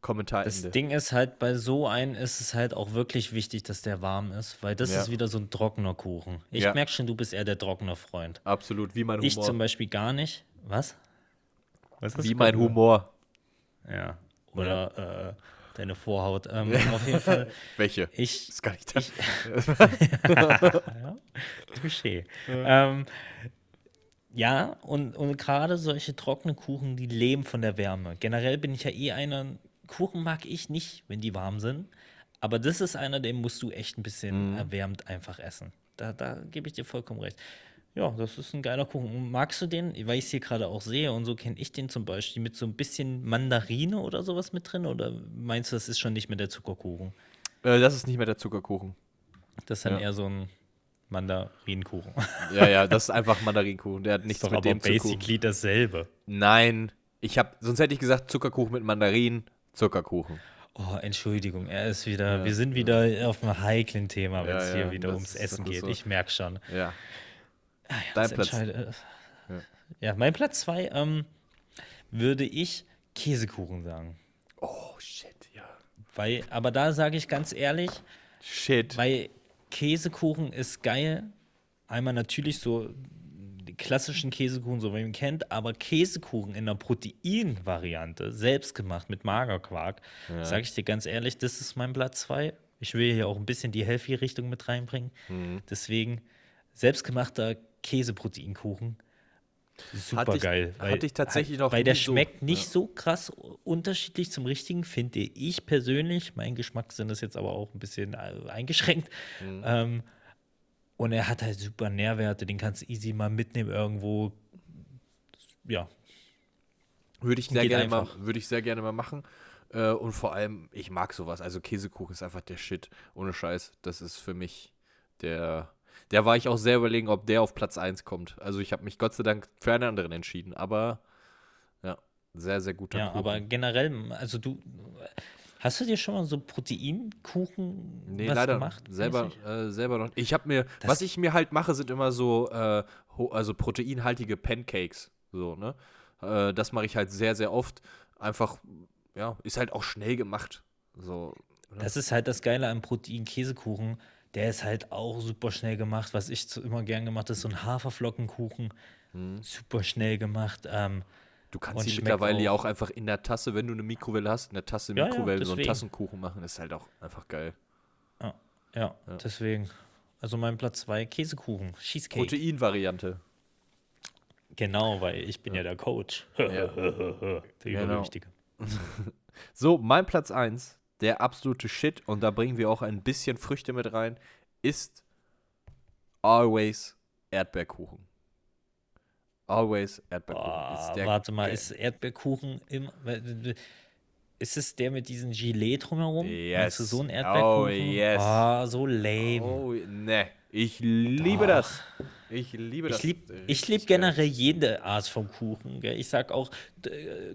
Kommentar Das Ende. Ding ist halt, bei so einem ist es halt auch wirklich wichtig, dass der warm ist, weil das Ja. ist wieder so ein trockener Kuchen. Ich Ja. merke schon, du bist eher der trockene Freund. Absolut, wie mein Humor. Ich zum Beispiel gar nicht. Was? Was wie mein gesagt? Humor. Ja. Oder äh, deine Vorhaut. Ähm, Auf jeden Fall. (laughs) Welche? Ich. Ist gar nicht da. Ich, (laughs) ja, Touché. Ähm, ja, und, und gerade solche trockenen Kuchen, die leben von der Wärme. Generell bin ich ja eh einer, Kuchen mag ich nicht, wenn die warm sind. Aber das ist einer, den musst du echt ein bisschen erwärmt einfach essen. Da, da gebe ich dir vollkommen recht. Ja, das ist ein geiler Kuchen. Magst du den, weil ich es hier gerade auch sehe und so kenne ich den zum Beispiel mit so ein bisschen Mandarine oder sowas mit drin? Oder meinst du, das ist schon nicht mehr der Zuckerkuchen? Äh, das ist nicht mehr der Zuckerkuchen. Das ist dann Ja. eher so ein Mandarinkuchen. (laughs) Ja, ja, das ist einfach Mandarinkuchen. Der hat nichts ist doch mit aber dem zu tun. basically dasselbe. Nein, ich habe, sonst hätte ich gesagt Zuckerkuchen mit Mandarin, Zuckerkuchen. Oh, Entschuldigung, er ist wieder, wir sind wieder auf einem heiklen Thema, wenn Ja, es hier ja, wieder das ums ist- Essen geht. so. Ich merke schon. Ja. Was Dein Platz. Ja. mein Platz zwei ähm, würde ich Käsekuchen sagen. Oh, shit, ja. Weil, aber da sage ich ganz ehrlich, Shit. Weil Käsekuchen ist geil. Einmal natürlich so klassischen Käsekuchen, so wie man ihn kennt, aber Käsekuchen in der Proteinvariante, selbst gemacht mit Magerquark, sage ich dir ganz ehrlich, das ist mein Platz 2. Ich will hier auch ein bisschen die Healthy-Richtung mit reinbringen. Mhm. Deswegen selbstgemachter Käseproteinkuchen. Super Hatte ich- geil. hatte ich tatsächlich noch Weil der so. schmeckt nicht Ja. so krass unterschiedlich zum richtigen, finde ich persönlich. Mein Geschmackssinn ist jetzt aber auch ein bisschen äh, eingeschränkt. Mhm. Ähm, und er hat halt super Nährwerte, den kannst du easy mal mitnehmen irgendwo. Ja, Würde ich sehr Geht gerne mal, würde ich sehr gerne mal machen. Äh, und vor allem, ich mag sowas. Also Käsekuchen ist einfach der Shit. Ohne Scheiß. Das ist für mich der. Der war ich auch sehr überlegen, ob der auf Platz 1 kommt. Also ich habe mich Gott sei Dank für einen anderen entschieden. Aber ja, sehr, sehr guter ja Kuchen. aber generell, also du, hast du dir schon mal so Proteinkuchen Nee, was leider gemacht? selber, äh, selber noch. Ich habe mir, Das- was ich mir halt mache, sind immer so, äh, also proteinhaltige Pancakes. So, ne? Äh, das mache ich halt sehr, sehr oft. Einfach, ja, ist halt auch schnell gemacht. So. ne? Das ist halt das Geile am Protein-Käsekuchen. Der ist halt auch super schnell gemacht. Was ich immer gern gemacht habe, ist so ein Haferflockenkuchen. Mhm. Super schnell gemacht. Ähm, Du kannst sie mittlerweile ja auch. auch einfach in der Tasse, wenn du eine Mikrowelle hast, in der Tasse Ja, ja, Mikrowelle so einen. Tassenkuchen machen. ist halt auch einfach geil. Ja, ja, deswegen. Also mein Platz 2, Käsekuchen, Cheesecake. Proteinvariante. Genau, weil ich bin ja, der Coach. (laughs) der Genau. (laughs) So, mein Platz 1, der absolute Shit, und da bringen wir auch ein bisschen Früchte mit rein, ist Always Erdbeerkuchen. Always Erdbeerkuchen. Oh, warte mal, geil- ist Erdbeerkuchen im. Ist es der mit diesem Gilet drumherum? Meinst du Yes. so ein Oh, Erdbeerkuchen? yes. Ah, so lame. Oh, ne. Ich liebe das. Ich liebe das. Ich liebe ich richtig lieb generell jede Art von Kuchen. Gell? Ich sag auch äh,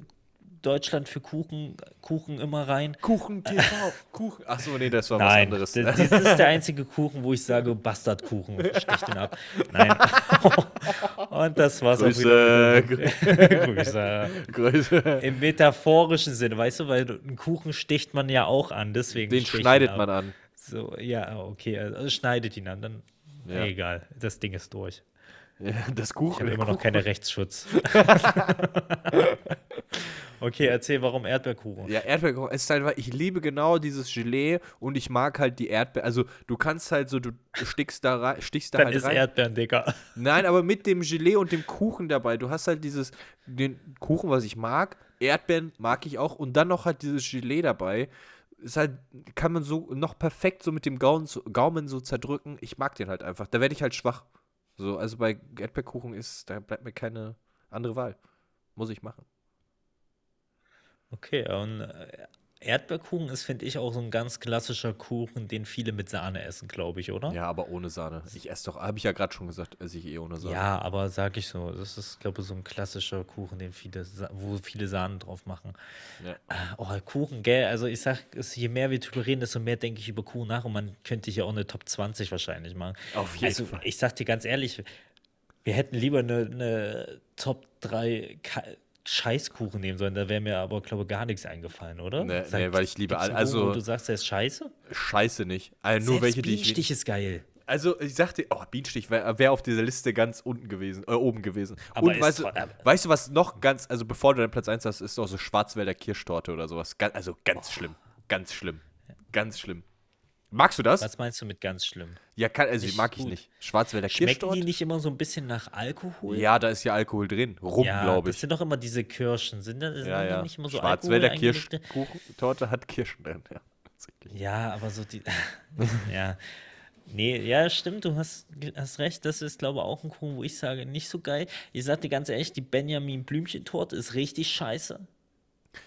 Deutschland für Kuchen, Kuchen immer rein. Kuchen TV. (laughs) Kuchen. Achso, nee, das war was Nein, anderes. d- das ist der einzige Kuchen, wo ich sage, Bastardkuchen, stech den ab. Nein. (laughs) Und das war's auch wieder. Grüße. (laughs) Grüße. Grüße. Im metaphorischen Sinne, weißt du, weil einen Kuchen sticht man ja auch an, deswegen. Den schneidet man an. So, ja, okay, also schneidet ihn an, dann. Ja. Egal, das Ding ist durch. (laughs) Das Ich Kuchen. habe immer noch keinen Rechtsschutz. (laughs) okay, erzähl, warum Erdbeerkuchen? Ja, Erdbeerkuchen ist halt, ich liebe genau dieses Gelee und ich mag halt die Erdbeer. Also du kannst halt so, du stichst da rein, stichst da Dann halt ist rein. Erdbeeren, Digga. Nein, aber (laughs) mit dem Gelee und dem Kuchen dabei. Du hast halt dieses, den Kuchen, was ich mag. Erdbeeren mag ich auch. Und dann noch halt dieses Gelee dabei. Ist halt, kann man so noch perfekt so mit dem Gaumen, so- Gaumen so zerdrücken. Ich mag den halt einfach. Da werde ich halt schwach. So, also bei Erdbeerkuchen ist, da bleibt mir keine andere Wahl. Muss ich machen. Okay, und äh, Erdbeerkuchen ist, finde ich, auch so ein ganz klassischer Kuchen, den viele mit Sahne essen, glaube ich, oder? Ja, aber ohne Sahne. Ich esse doch, habe ich ja gerade schon gesagt, esse ich eh ohne Sahne. Ja, aber sag ich so, das ist, glaube ich, so ein klassischer Kuchen, den viele, wo viele Sahnen drauf machen. Ja. Äh, Oh, Kuchen, gell? Also ich sag, je mehr wir drüber reden, desto mehr denke ich über Kuchen nach und man könnte hier auch eine Top 20 wahrscheinlich machen. Auf jeden also, Fall. Ich sag dir ganz ehrlich, wir hätten lieber eine, eine Top 3 Ka Scheißkuchen nehmen sollen, da wäre mir aber, glaube ich, gar nichts eingefallen, oder? Nee, nee, weil ich liebe gibt's all- einen Kuchen, wo also- du sagst, der ist scheiße? Scheiße nicht. Also nur Selbst welche, die ich. Bienenstich ist geil. Also, ich sagte, oh, Bienenstich wäre wär auf dieser Liste ganz unten gewesen, äh, oben gewesen. Aber Und weißt du, tro- aber- weißt du, was noch ganz, also bevor du deinen Platz 1 hast, ist auch so Schwarzwälder Kirschtorte oder sowas. Also ganz schlimm. Ganz schlimm. Ganz schlimm. Magst du das? Was meinst du mit ganz schlimm? Ja, kann, also Nicht mag ich gut. nicht. Schwarzwälder Schmecken Kirschtorte? die nicht immer so ein bisschen nach Alkohol? Ja, da ist ja Alkohol drin. Rum, Ja, glaube das ich. sind doch immer diese Kirschen. Sind das sind Ja, ja. nicht immer so Schwarzwälder Kirschtorte hat Kirschen drin. Ja. Ja, aber so die. (laughs) ja. Nee, ja, stimmt, du hast, hast recht. Das ist, glaube ich, auch ein Kuchen, wo ich sage, nicht so geil. Ich sag dir ganz ehrlich, die Benjamin Blümchentorte ist richtig scheiße.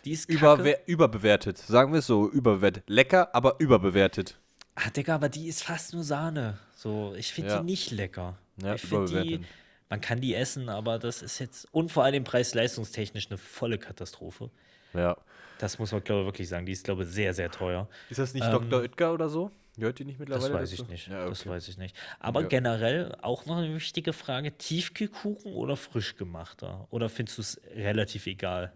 Die ist kacke. Überwer überbewertet. Sagen wir es so, überbewertet. Lecker, aber überbewertet. Ah, Digga, aber die ist fast nur Sahne. So, ich finde Ja. die nicht lecker. Ja, ich finde die, man kann die essen, aber das ist jetzt, und vor allem preis-leistungstechnisch eine volle Katastrophe. Ja. Das muss man, glaube ich, wirklich sagen. Die ist, glaube ich, sehr, sehr teuer. Ist das nicht Ähm, Dr. Oetker oder so? Gehört die nicht Das mittlerweile weiß dazu? ich nicht. Ja, Das okay. weiß ich nicht. Aber Ja. generell auch noch eine wichtige Frage: Tiefkühlkuchen oder frisch gemachter? Oder findest du es relativ egal?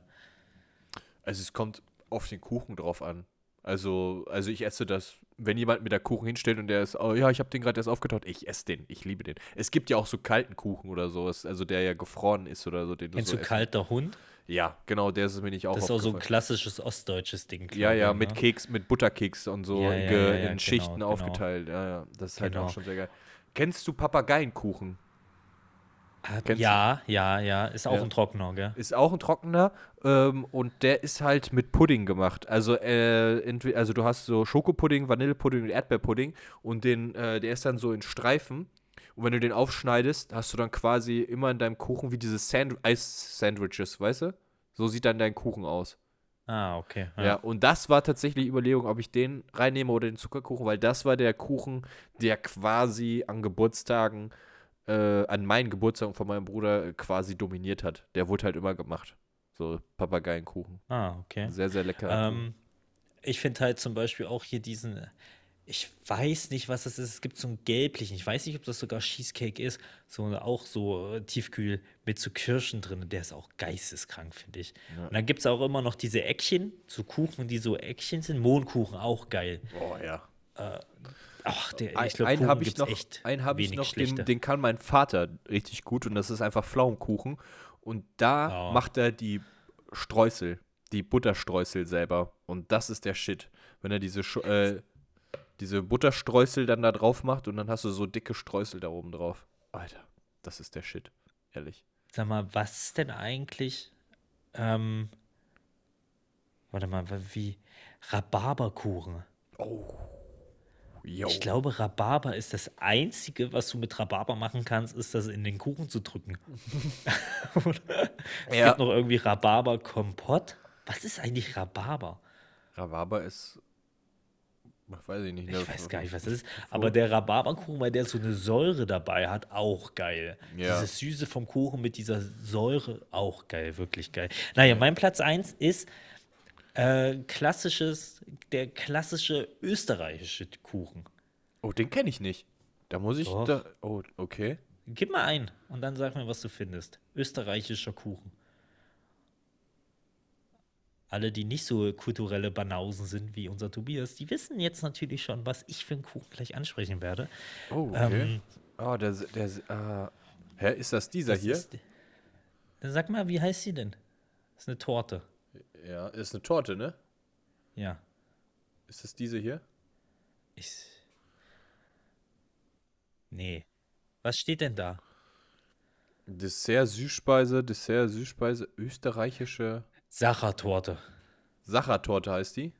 Also es kommt auf den Kuchen drauf an. Also, also ich esse das, wenn jemand mir da Kuchen hinstellt und der ist, oh ja, ich habe den gerade erst aufgetaut, ich esse den, ich liebe den. Es gibt ja auch so kalten Kuchen oder sowas, also der ja gefroren ist oder so, den Kennst so du kalter Hund? Ja, genau, der ist es mir nicht auch Das ist auch so ein klassisches ostdeutsches Ding. Ja, ja, mit ne? Keks, mit Butterkeks und so Ja, in, ja, ja, in genau, Schichten genau. aufgeteilt. Ja, ja, das ist halt Genau. auch schon sehr geil. Kennst du Papageienkuchen? Kennst du? Ja, ja, ja. Ist auch Ja. ein Trockener, gell? Ist auch ein trockener ähm, und der ist halt mit Pudding gemacht. Also, äh, also du hast so Schokopudding, Vanillepudding und Erdbeerpudding und den, äh, der ist dann so in Streifen. Und wenn du den aufschneidest, hast du dann quasi immer in deinem Kuchen wie diese Sand Eis-Sandwiches, weißt du? So sieht dann dein Kuchen aus. Ah, okay. Ja. und das war tatsächlich die Überlegung, ob ich den reinnehme oder den Zuckerkuchen, weil das war der Kuchen, der quasi an Geburtstagen, äh, an meinen Geburtstagen von meinem Bruder äh, quasi dominiert hat. Der wurde halt immer gemacht. So Papageienkuchen. Ah, okay. Sehr, sehr lecker. Ähm, ich finde halt zum Beispiel auch hier diesen, ich weiß nicht, was das ist. Es gibt so einen gelblichen, ich weiß nicht, ob das sogar Cheesecake ist, so auch so äh, tiefkühl mit so Kirschen drin. Der ist auch geisteskrank, finde ich. Und dann gibt es auch immer noch diese Eckchen, so Kuchen, die so Eckchen sind. Mohnkuchen, auch geil. oh ja. Ach, der, Ein, ich glaube, einen habe ich noch, echt einen habe ich noch den, den kann mein Vater richtig gut und das ist einfach Pflaumenkuchen. und da Ja. macht er die Streusel, die Butterstreusel selber. Und das ist der Shit. Wenn er diese, Sch- äh, diese Butterstreusel dann da drauf macht und dann hast du so dicke Streusel da oben drauf. Alter, das ist der Shit. Ehrlich. Sag mal, was ist denn eigentlich, ähm, warte mal, wie, Rhabarberkuchen. Yo. Ich glaube, Rhabarber ist das Einzige, was du mit Rhabarber machen kannst, ist das in den Kuchen zu drücken. (laughs) Oder? Es Ja. gibt noch irgendwie Rhabarber-Kompott. Was ist eigentlich Rhabarber? Rhabarber ist. Weiß ich nicht. Ich weiß gar nicht, was das ist. Aber der Rhabarberkuchen, weil der so eine Säure dabei hat, auch geil. Ja. Dieses Süße vom Kuchen mit dieser Säure, auch geil, wirklich geil. Naja, mein Platz 1 ist äh, klassisches, der klassische österreichische Kuchen. Oh, den kenne ich nicht. Da muss ich. Doch. Da, oh, okay. Gib mal ein und dann sag mir, was du findest. Österreichischer Kuchen. Alle, die nicht so kulturelle Banausen sind wie unser Tobias, die wissen jetzt natürlich schon, was ich für einen Kuchen gleich ansprechen werde. Oh, okay. Ähm, oh, der. der ah. Hä, ist das dieser Das hier? Ist, dann sag mal, wie heißt sie denn? Das ist eine Torte. Ja, ist eine Torte, ne? Ja. Ist das diese hier? Ich. Nee. Was steht denn da? Dessert, Süßspeise, Dessert, Süßspeise, österreichische Sachertorte. Sachertorte heißt die?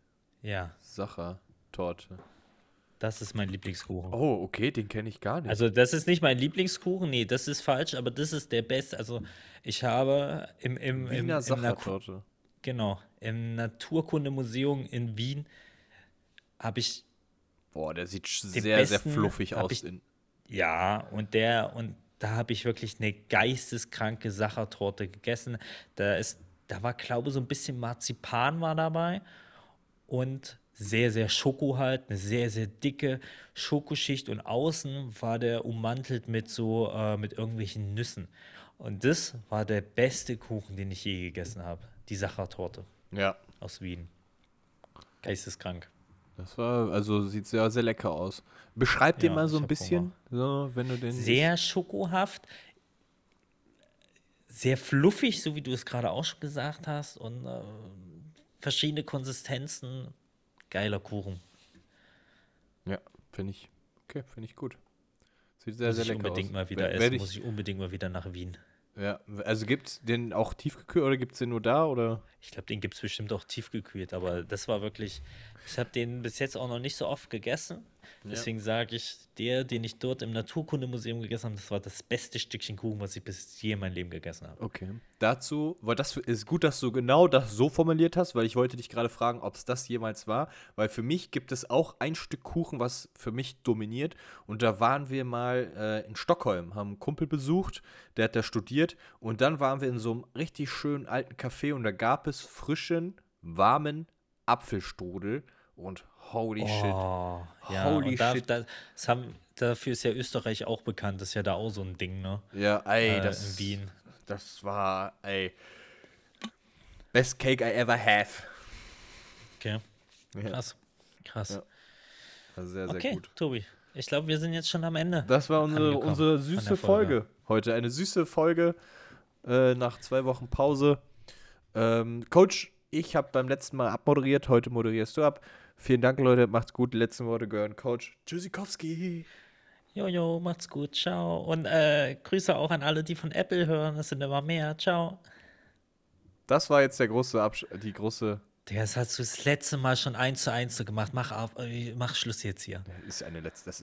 Ja, Sachertorte. das ist mein Lieblingskuchen. Oh, okay, den kenne ich gar nicht. Also, das ist nicht mein Lieblingskuchen, nee, das ist falsch, aber das ist der beste. Also, ich habe im, im, im, Wiener im Naku- Sachertorte. Genau, im Naturkundemuseum in Wien habe ich Boah, der sieht sehr, sehr besten fluffig hab aus. ich- In, Ja, und der, und da habe ich wirklich eine geisteskranke Sachertorte gegessen. Da ist, da war, glaube ich, so ein bisschen Marzipan war dabei und sehr, sehr Schoko halt, eine sehr, sehr dicke Schokoschicht und außen war der ummantelt mit so, äh, mit irgendwelchen Nüssen. Und das war der beste Kuchen, den ich je gegessen habe. Die Sachertorte ja, aus Wien. Geisteskrank. das war, also sieht sehr, sehr lecker aus. Beschreib den Ja, mal so ich ein bisschen, so, wenn du den. sehr schokohaft, sehr fluffig, so wie du es gerade auch schon gesagt hast, und äh, verschiedene Konsistenzen. Geiler Kuchen. Ja, finde ich. Okay, finde ich gut. Sieht sehr, Muss sehr ich lecker unbedingt aus. mal wieder essen. Muss ich unbedingt mal wieder nach Wien. Ja, also gibt's den auch tiefgekühlt oder gibt's den nur da oder? Ich glaube, den gibt es bestimmt auch tiefgekühlt, aber das war wirklich. Ich habe den bis jetzt auch noch nicht so oft gegessen. Deswegen sage ich, der, den ich dort im Naturkundemuseum gegessen habe, das war das beste Stückchen Kuchen, was ich bis je in meinem Leben gegessen habe. Okay. Dazu, weil das ist gut, dass du genau das so formuliert hast, weil ich wollte dich gerade fragen, ob es das jemals war, weil für mich gibt es auch ein Stück Kuchen, was für mich dominiert. Und da waren wir mal äh, in Stockholm, haben einen Kumpel besucht, der hat da studiert. Und dann waren wir in so einem richtig schönen alten Café und da gab es frischen, warmen Apfelstrudel und holy shit. Oh, ja, Holy da, shit. Da, das haben, dafür ist ja Österreich auch bekannt. Das ist ja da auch so ein Ding, ne? Ja, ey, Äh, das in Wien. Das war, ey, best cake I ever have. Okay. Ja. Krass. Krass. Ja. Also sehr, sehr okay, gut. Tobi. Ich glaube, wir sind jetzt schon am Ende. Das war unsere, unsere süße der Folge. heute. Eine süße Folge äh, nach zwei Wochen Pause. Ähm, Coach, ich habe beim letzten Mal abmoderiert, heute moderierst du ab. Vielen Dank, Leute. Macht's gut. Die letzten Worte gehören Coach Tschüssikowski. Jojo, macht's gut. Ciao. Und äh, Grüße auch an alle, die von Apple hören. Es sind immer mehr. Ciao. Das war jetzt der große Absch die große. Das hast du das letzte Mal schon eins zu eins so gemacht. Mach, auf, äh, mach Schluss jetzt hier. Ist eine letzte. Das